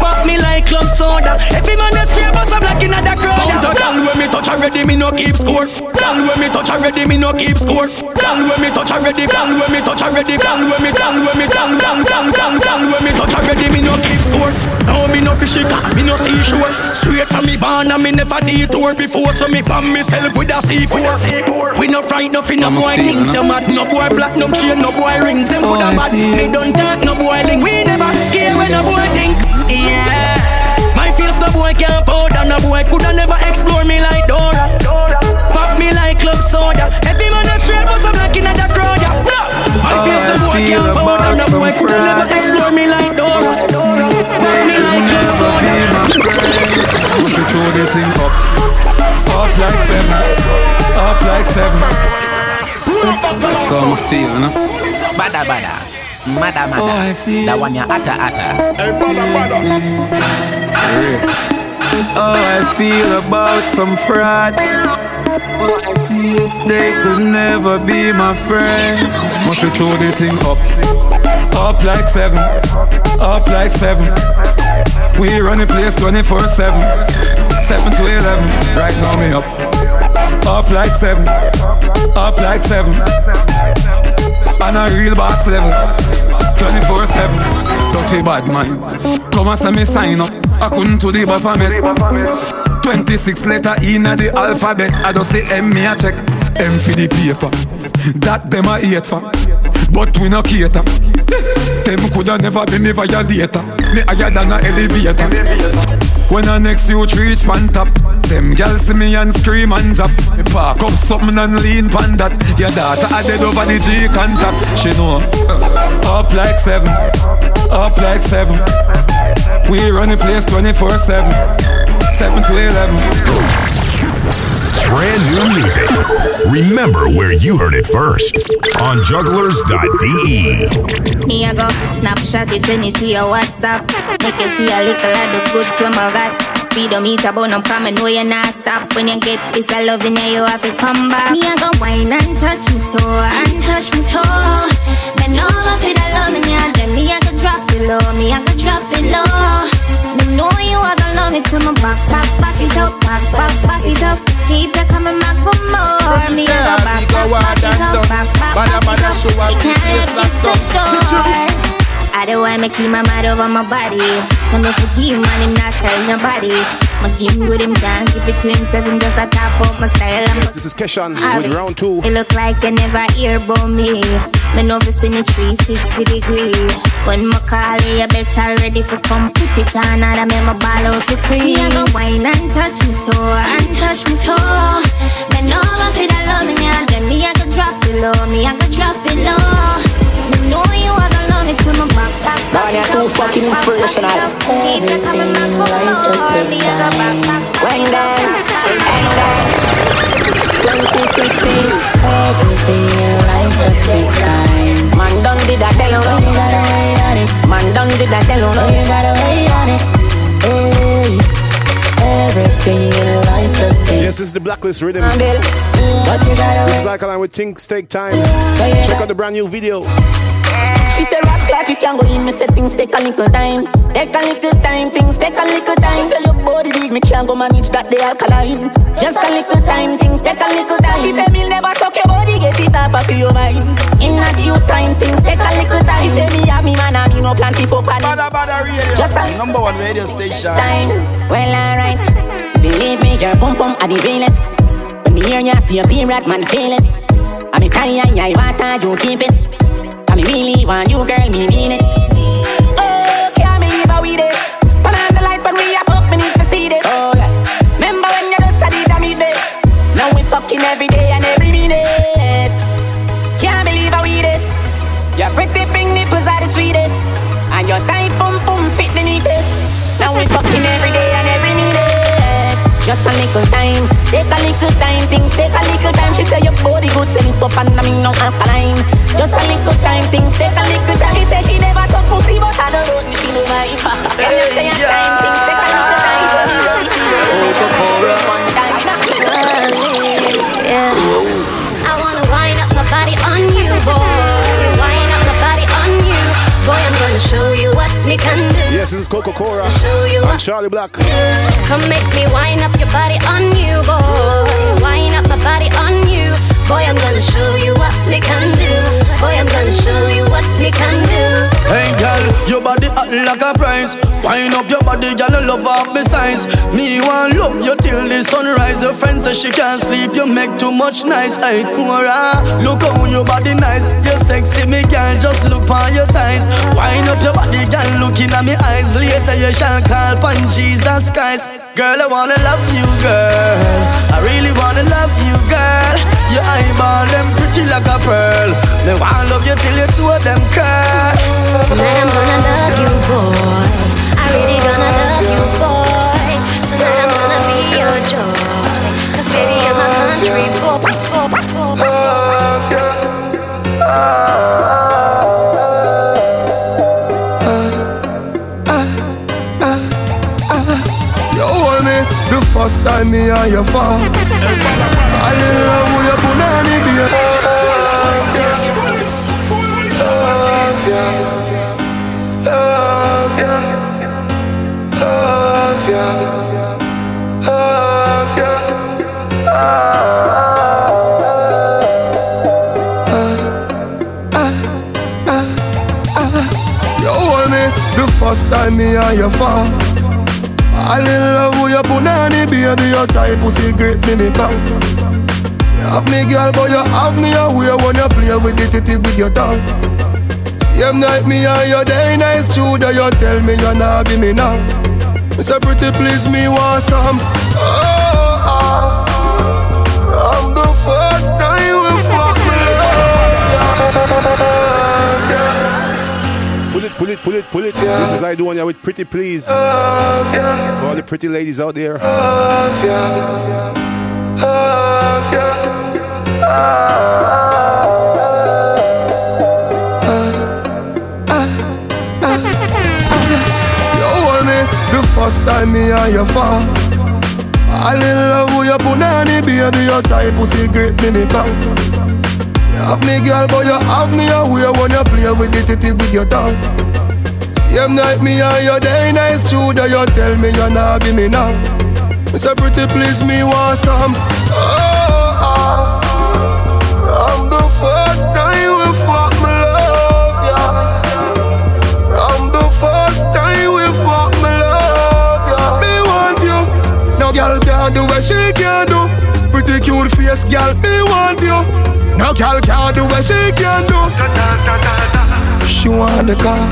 Pop me like club soda. Every man is straight must have black in that crowd. Count a gal when me touch already, me no keep score. Gal when me touch already, me no keep score. Gal when me touch already, gal when me touch already, gal when me gal when me gal gal gal gal gal when me touch already, me no keep score. No me no fishy cat, me no seashore. Straight from me barn and me never detour before, so me fan myself with a C4. We no fright nothing, no boy things. You mad, no boy black, no chain, no boy rings. Them coulda bad, oh, they don't talk, no boy link. We never care when no boy think. Yeah. My face no boy can't powder, no boy coulda never explore me like Dora. Pop me like club soda. Every man a straight must have black in that crowd. Yeah. My face no boy can't powder, no boy coulda never explore me like Dora. Pop me like club soda. If you throw the thing up, up like seven, up like seven. that's how I feel, you know. Badda badda. Mada mada. Oh, I feel- That one ya atta atta. Oh, I feel about some fraud. Oh, I feel they could never be my friend. Must we throw the thing up, up like seven, up like seven. We run the place 24 7, 7 to 11. Right now, me up, up like seven, up like seven. On a real boss level, 24 7. Dirty bad man. Come and send me sign up. I couldn't do the Baphomet. 26 letter in the alphabet. I just say M me a check. M for the paper. That them a hate for. But we no cater. Them coulda never be me violator. Me higher than a elevator. When I next you reach pan top Them girls see me and scream and jump Me park up something and lean pan that Your daughter a dead over the G contact She know uh, Up like seven Up like seven We run the place 24-7 7 to 11 Brand new music. Remember where you heard it first on jugglerz.de. Me a go snapshot it send it to your WhatsApp. Make you see a little of the good from I got. Speedometer but I'm coming, know you not stop. When you get this I love you, you have to come back. Me a go wine and touch me toe, and touch me toe. Bend over for the love me, yeah. Then me a go drop it low, me a go drop it low. Me know you are gonna love me till my back, back, back it up, back, back, back it up. Keep you coming back for more. Me a go back, back, back it up, back, back, back it up. You can't be special. I don't want me keep my mind over my body. So me forgive man, him not tell nobody. My game with him down, keep it to himself, him just a top up my style. I'm Yes, this is Keshan ah, with round two. it look like you never hear about me. Me know fi spin it 360 degree. When me call you, you better ready for come put it on. And I make my ball out for free. Me a go wine and touch me toe, and touch me toe. Me know I feel that love me, yeah. Then me I go drop it low, me I go drop it low. Man, you're too fucking inspirational. Everything in life just takes time. When then, and then, 2016. Everything in life just takes time. Man done did that tell So you gotta wait on it. Man done did that tell So you gotta wait on it. Hey, everything in life just takes Yes, this is the Blacklist Rhythm. You This is. Alkaline with Things Take Time. So Check out the brand new video. She said, Rascal, you can go in. Me say things take a little time. Take a little time, things take a little time. She say your body big, me can't go manage that the alkaline. Just a little time, things take a little time. She say me never suck your body, get it off of your mind. In a due time, things take a little time. She say me have me man and me no plan to fuck. Badda Badda Radio. Just a number one radio station. time. Well, alright. Believe me, your pum pum are the realest. When me hear ya, see your beam rat man feel it. I me cry, I, I want you keep it. I me really want you, girl, me mean it. Oh, can't believe how we did. Turn on the light when we are fuck, me need to see this. Oh, yeah. Remember when you just said it, mean it. Now we fucking every day and every minute. Can't believe how we this. Your pretty pink nipples are the sweetest. And your tight pum pum fit the neatest. Now we fucking every day and every minute. Just a little time, take a little time, things take a little time. She say your body good, send it up and I mean no alkaline. Just a little time, things take a little time. She say she never suck pussy, but I don't know me, she don't mind. Can you say a time, things take a little time, so me ready for it. One time. I wanna wind up my body on you, boy. Wind up my body on you. Boy, I'm gonna show you what we can do. Yes, this is Coco Cora Show you and Charlie Black. Come make me wind up your body on you, boy. Wind up my body on you. Boy, I'm gonna show you what me can do. Boy, I'm gonna show you what me can do. Hey girl, your body hot like a prize. Wind up your body, girl, I love off my size. Me want love you till the sunrise. Your friend says she can't sleep, you make too much nice. Hey Cora, look how your body nice. You sexy, me girl, just look on your thighs. Wind up your body, girl, looking at me eyes. Later you shall call upon Jesus Christ. Girl, I wanna love you, girl. I really wanna love you, girl. Your eyeball them pretty like a pearl. Me wanna love you till you two of them curl. True you tell me you're not give me now. Me say pretty please me want some. Oh, oh. I'm the first time we fuck me love. Pull it, pull it, pull it, pull it. This is I do one here with Pretty Please. For all the pretty ladies out there. Love love first time me and you fall. I love who you put on me, baby. Your type pussy grip me, me. You have me girl, but you have me away when you play with the titty with your tongue. Same night me and you day nice that you tell me you not give me now. Me say pretty please me want some. Girl can do what she can do. Pretty cute face girl, me want you. No girl can't do what she can do. She want the car.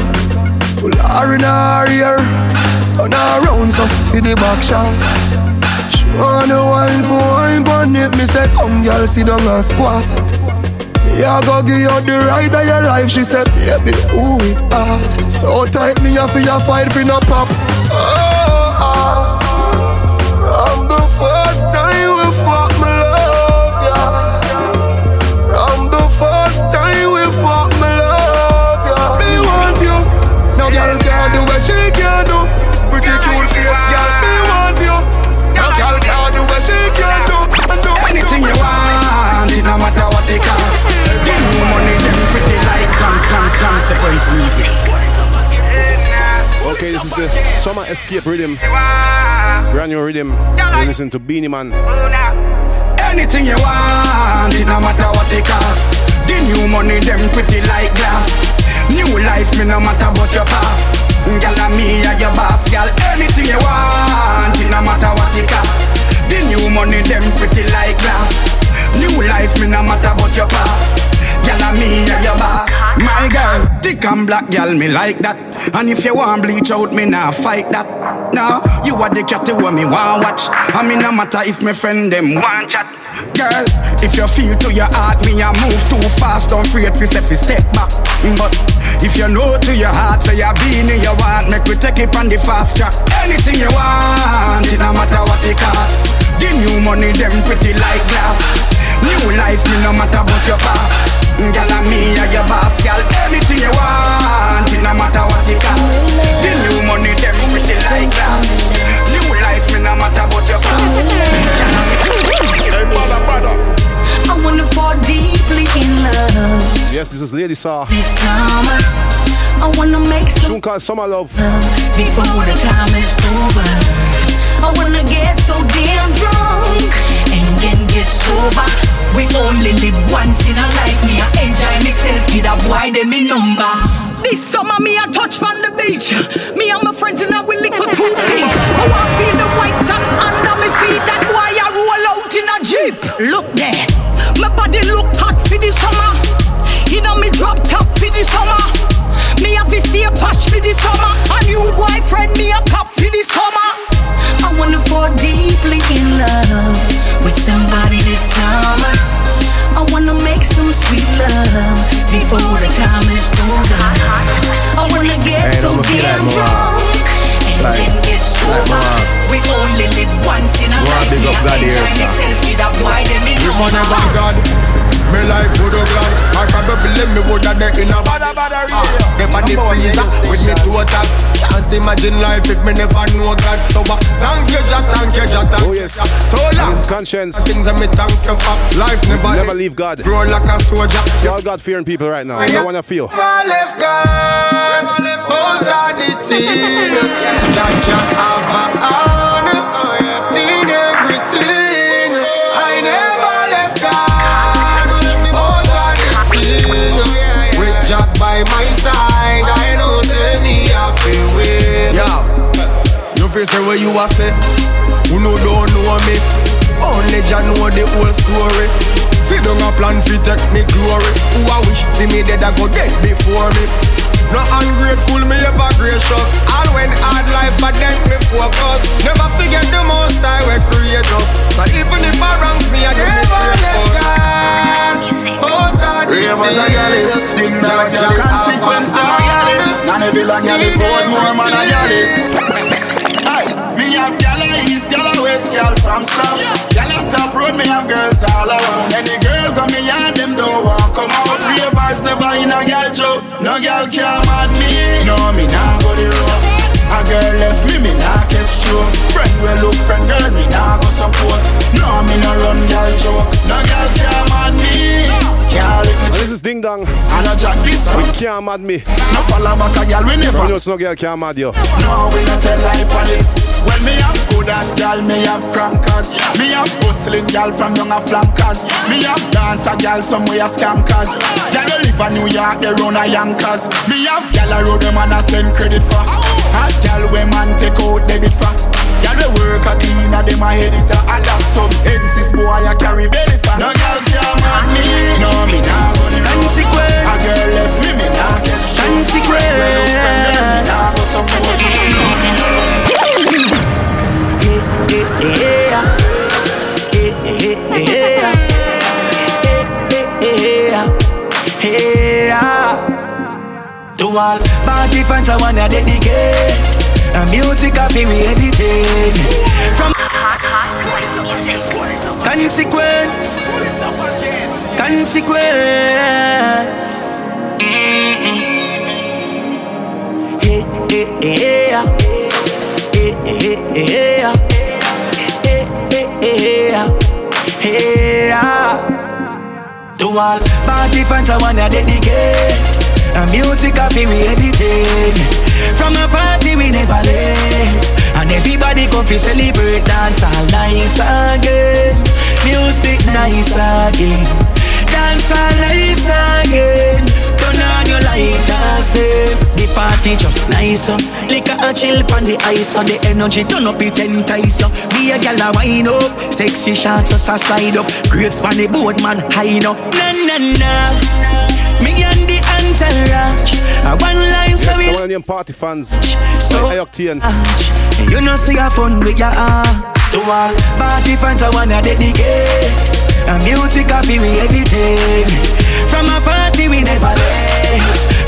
Pull her in her ear Turn her around so for the back shot She wanna wine for wine But it me say come girl sit down and squat Me a go give you the right of your life She said baby who it hard So tight me for your fight for no pop oh, what she can do. Pretty cute face, girl, me want you. No girl can do what she can do. do Anything you want, it no matter what it cost. Them new money, them pretty like guns, guns, consequence music. Okay, this is the Summa Escape Riddim. Brand new rhythm. You listen to Beenie Man. Anything you want, it no matter what it cost. The new money, them pretty like glass. New life, me no matter what your past. Girl, and me are your boss, girl. Anything you want, it no matter what it cost. The new money, them pretty like glass. New life, me no matter what your past. Girl, and me are your boss. My girl, thick and black, girl, me like that. And if you want bleach out, me nah fight that. Now, you are the cat who me want watch. I mean, no matter if my friend them want chat. Girl, if you feel to your heart, me a move too fast, don't fi say fi step back. But if you know to your heart, say you be me, you want, make we take it on the fast track. Anything you want, it no matter what it cost. The new money, them pretty like glass. New life, me no matter what your past. Girl, and me are your boss, girl. Anything you want, it no matter what it cost. The new money, them pretty like glass. Yes, this is Lady Saw. this summer. I wanna make some Tune called Summer Love. before the time is over. I wanna get so damn drunk and then get sober. We only live once in a life. Me, I enjoy myself. Give a boy them me number. This summer, me a touch on the beach. Me and somebody this summer. I wanna make some sweet love before the time is over. I wanna get so damn drunk and Like- then get sober. more. we only live once in a life. big up God here, sir. myself, give that boy them in We number. God. Me life would have glad. I probably me would have dead in a bada bada radio. Them on the freezer with me total. Can't imagine life if me never know God. So uh, thank you, Jah, thank you, Jah, thank Oh, you. yes. Jah. So long. This is Konshens. Things that me thank you for. Life never Never leave God. Grow like a soldier. See all God fearing people right now. I don't want to feel. Never left God. Hold on the thing. Jah can have a You feel say what you a say? Who no don't know me? Only Jah know the whole story. See down a plan fi take me glory. Who I wish see me dead I go dead before me. No ungrateful, me ever gracious. All when hard life I them me focus. Never forget the most I will create us. So even if I wrongs me, I give me Ravers a gallus, ding dong a consequence to a gallus. And every long gallus hold more man a gallus. East, gal a west, gal from south. Gal a top road, me have girls all around. Any girl come me yard, them don't want come out. Ravers never in a gal show, no gal can mad me. No, me nah go the road. A girl left me, me nah catch stroke. Friend will look friend, girl me nah go support. No, me nah run gal joke. No gal can mad me. Can't let me this is Ding Dong. And I jack this We can't mad me. No follow back a gal, we never. You know, no girl can't mad you. No, we not tell lie on it. Well, me have good ass gal, me have crankers. Me have hustling gal from young a flankers. Me have dancer gal somewhere scankers. Gal you live in New York, they run a yankers. Me have gal a road them and I send credit for. Hot gal we man take out debit for. Gal we work a cleaner, them a editor. And that some heads boy I carry belly for. No gal can man me, no me nah. Consequence. A girl left me, me nah. Consequence. Well, friend, me nah go support. No, me nah run. To all party fans, I wanna dedicate a music of me everything. From consequence, consequence. Hey, hey, hey, yeah. Hey, hey, hey, yeah. To all party fans, I wanna dedicate a music of me everything. From a party we never late, and everybody come fi celebrate dance all nice again. Music nice again, dance all nice again. Turn on your lighters, them. The party just nice up. Liquor and chill on the ice, so the energy turn up it ten times up. Be a gal a wine up, sexy shots us a slide up. The boat man high up. Na na na, me and the entourage. A one life so Yes, we the one of them party fans. So- Like Octane. you know see a fun with ya ah. To all party fans I wanna dedicate A music of me everything From a party we never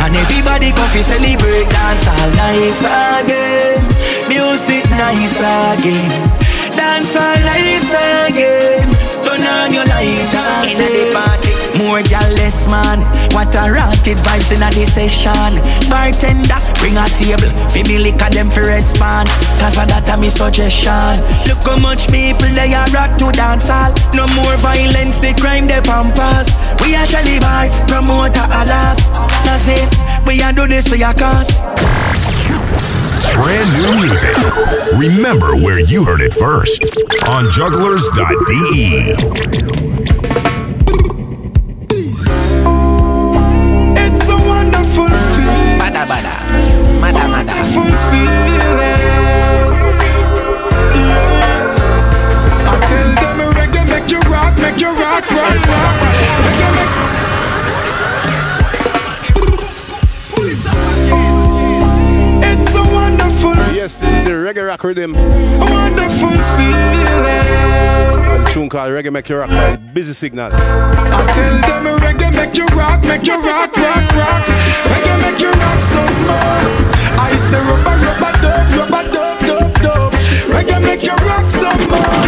And everybody come fi celebrate dance all nice again. Music nice again. Dance all nice again. Turn on your lighters In the party More gal less man. What a rotted vibes in a the session. Bartender bring a table. Fi me liquor them fi respond. Cause of that a me suggestion. Look how much people they are rock to dance hall. No more violence the crime they pampas. We a Shelly promoter a laugh That's it. We a do this for your cause. Brand new music. Remember where you heard it first. On jugglerz.de. rock, rock, rock. Reggae make It's a wonderful, Yes, this is the Reggae Rock Riddim. A wonderful feeling. A tune called Reggae Make You Rock by Busy Signal. I tell them reggae make you rock, make you rock, rock, rock. Reggae make you rock some more. I say rubber, rubber, dub, rubber, dub, dub, dub. Reggae make you rock some more.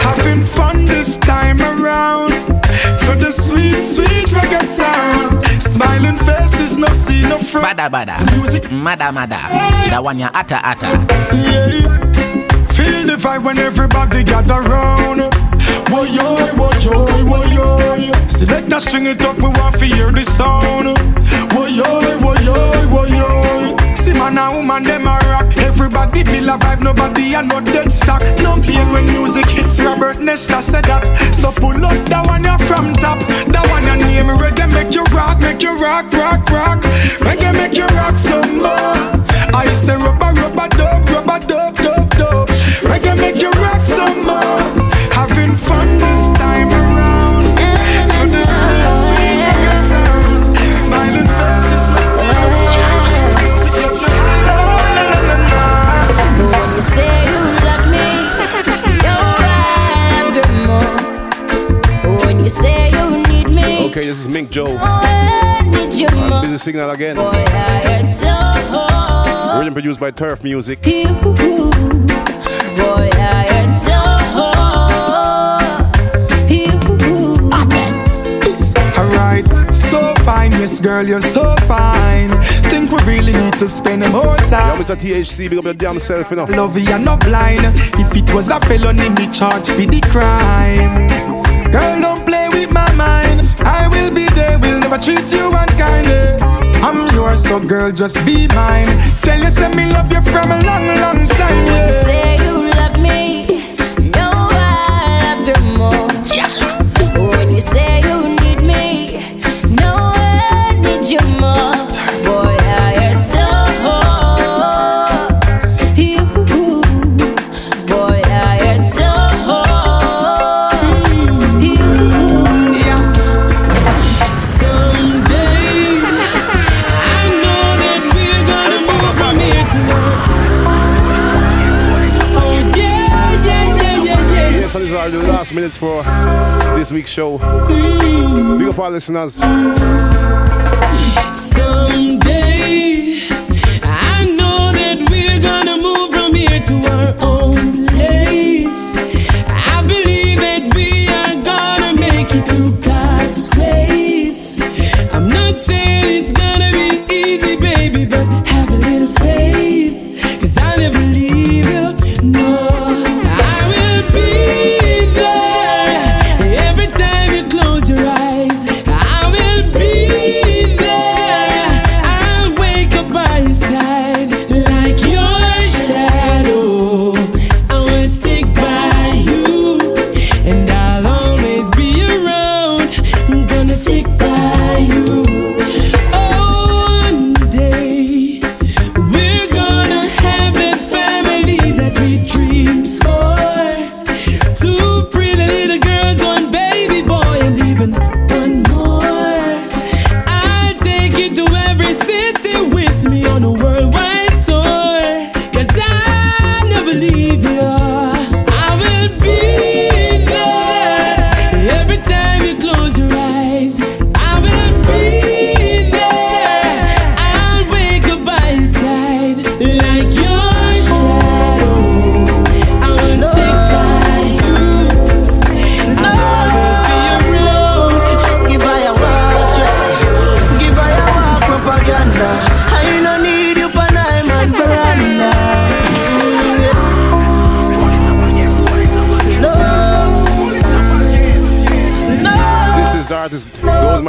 Having fun this time around. To the sweet, sweet reggae sound. Smiling faces, no see no front. Badda badda. The music. Mada mada. That one ya atta atta. Yeah. Feel the vibe when everybody gather round. Woy yoy, woy yoy, woy yoy. Select a string it up, we want to hear the sound. Woy yoy, woy yoy, woy yoy. See man and woman, them a rock Everybody feel a vibe, nobody a no dead stock. No pain when music hits. Robert Nesta said that. So pull up that one ya from top. That one ya name reggae make you rock, make you rock, rock, rock. Reggae make you rock some more. I say rubber, rubber, dub, rubber, dub. Mink Joe. I need you. Busy signal again. Boy, I adore Written produced by Turf Music. you. Boy, I adore you. Alright, so fine, yes girl, you're so fine. Think we really need to spend more Yo, time. Mr. THC, big up your damn self, you know. Love you, not blind. If it was a felony, me charge for the crime. Girl, don't will be there, will never treat you unkindly. I'm yours, so girl, just be mine. Tell you, say me love you from a long, long time. Yeah. For this week's show. Big up our listeners. Someday, I know that we're gonna move from here to our own place. I believe that we are gonna make it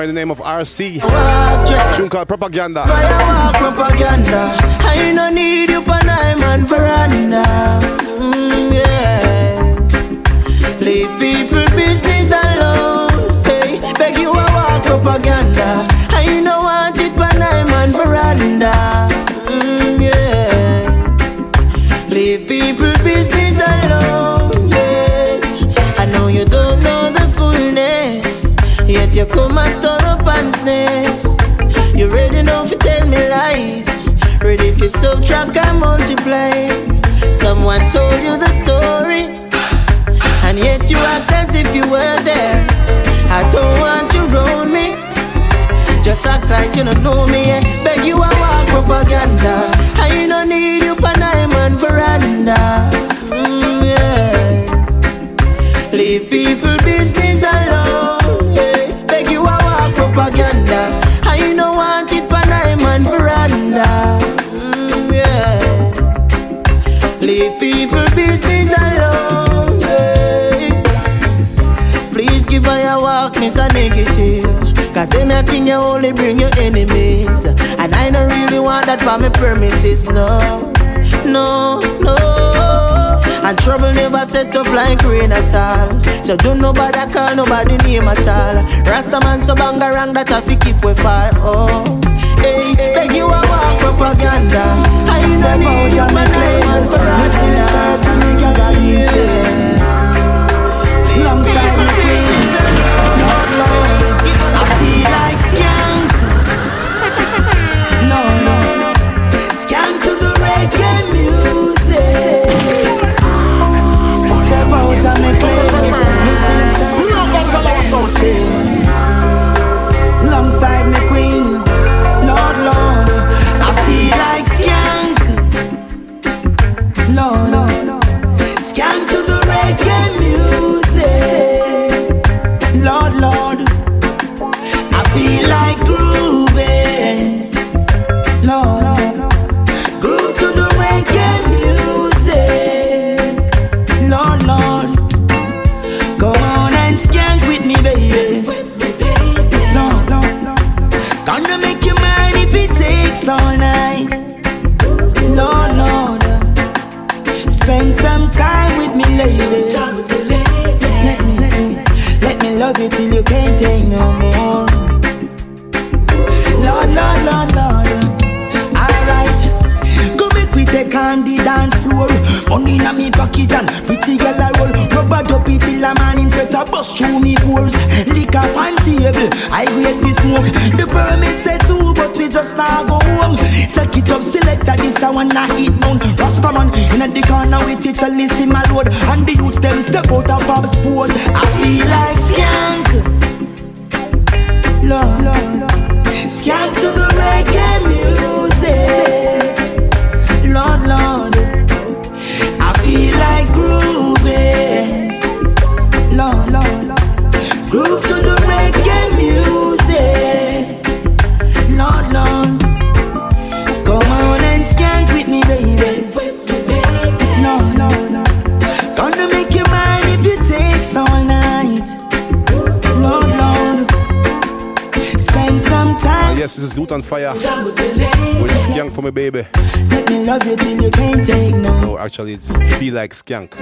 by the name of RC. Tune called Propaganda. Fire walk propaganda. I no need you nine man veranda. Mm, yes. Leave people business alone. Hey, beg you a walk propaganda. I no want it nine man veranda. Mm, yes. Leave people business alone. Yes. I know you don't know the fullness. Yet you come and up. You ready now to tell me lies. Ready for subtract and multiply. Someone told you the story. And yet you act as if you were there. I don't want you around me. Just act like you don't know me. Yeah. Beg you a walk propaganda. I no need you for nine man veranda. Mm, yes. Leave people business alone. Cause them a thing you only bring your enemies. And I don't really want that for me premises, no. No, no. And trouble never set up like rain at all. So don't nobody call nobody name at all. Rasta man so bangarang that I fi keep we far. Oh, hey, beg you a walk propaganda. I step out of my claim and Missing shirt and me got a easy. Alongside my time. yes, this is Loot on Fire with Skank for me, baby. Let me love you till you can't take no. No, actually, it's Feel Like Skank.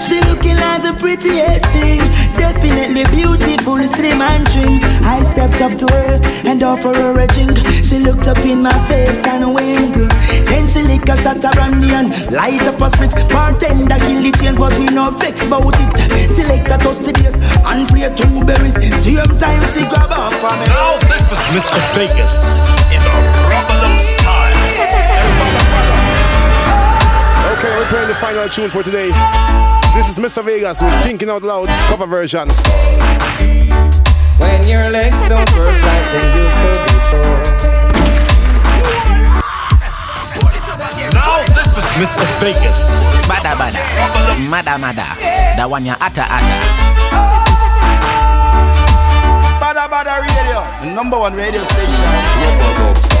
She looking like the prettiest thing, definitely beautiful, slim and trim. I stepped up to her and offered her a drink. She looked up in my face and winked. Then she lick a shot of brandy and light up a spliff. Bartender kill the chains, but we no vex about it. Select a touch the bass and play two berries. Same time she grab up for me. Now this is Mr. Vegas in the Rubble style. Okay, we're playing the final tune for today. This is Mr. Vegas with Thinking Out Loud cover versions. When your legs don't work like they used to before. Now this is Mr. Vegas. Badda badda, mada mada, that one ya ata ata. Badda Badda Radio, the number one radio station.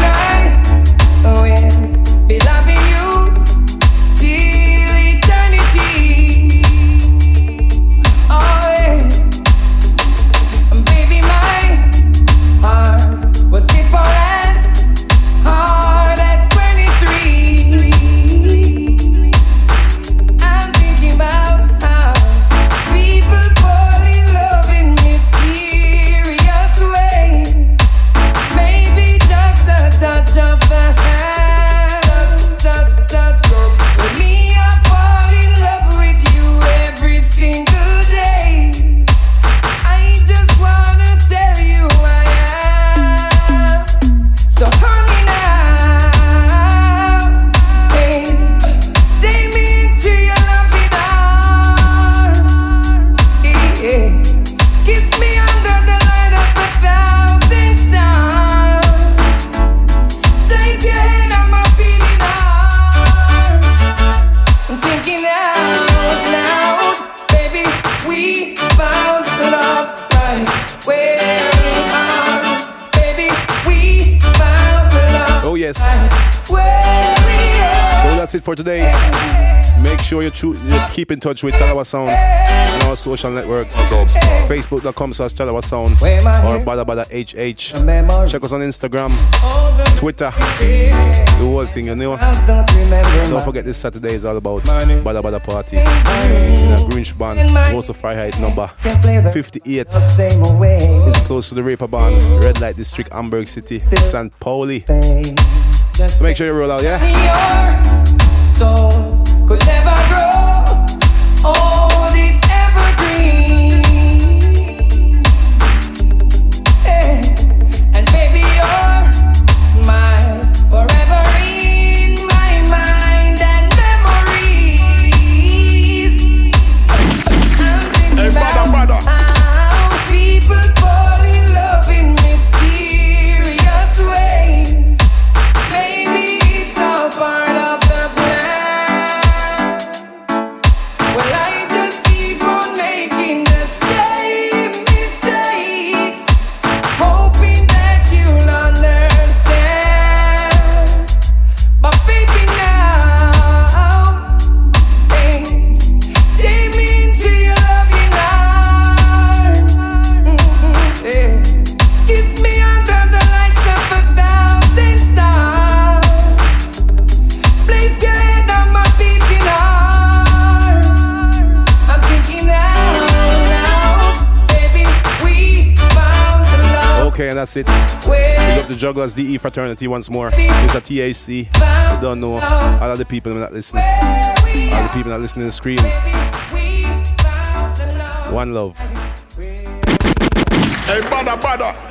it for today. Make sure you, cho- you keep in touch with Talawah Sound on our social networks. Facebook.com slash Talawah Sound or Badda Badda HH. Check us on Instagram, Twitter, the whole thing, you know. Don't forget this Saturday is all about Badda Badda Party in a Grinch band. Große Freiheit number 58. It's close to the Reeperbahn, Red Light District, Hamburg City, St. Pauli. So make sure you roll out, yeah? Soul could never grow it. Big up the Jugglerz DE fraternity once more. Mr. THC. I don't know. All of the people that listen. All the people that listen to the screen. One love. Hey, badda badda.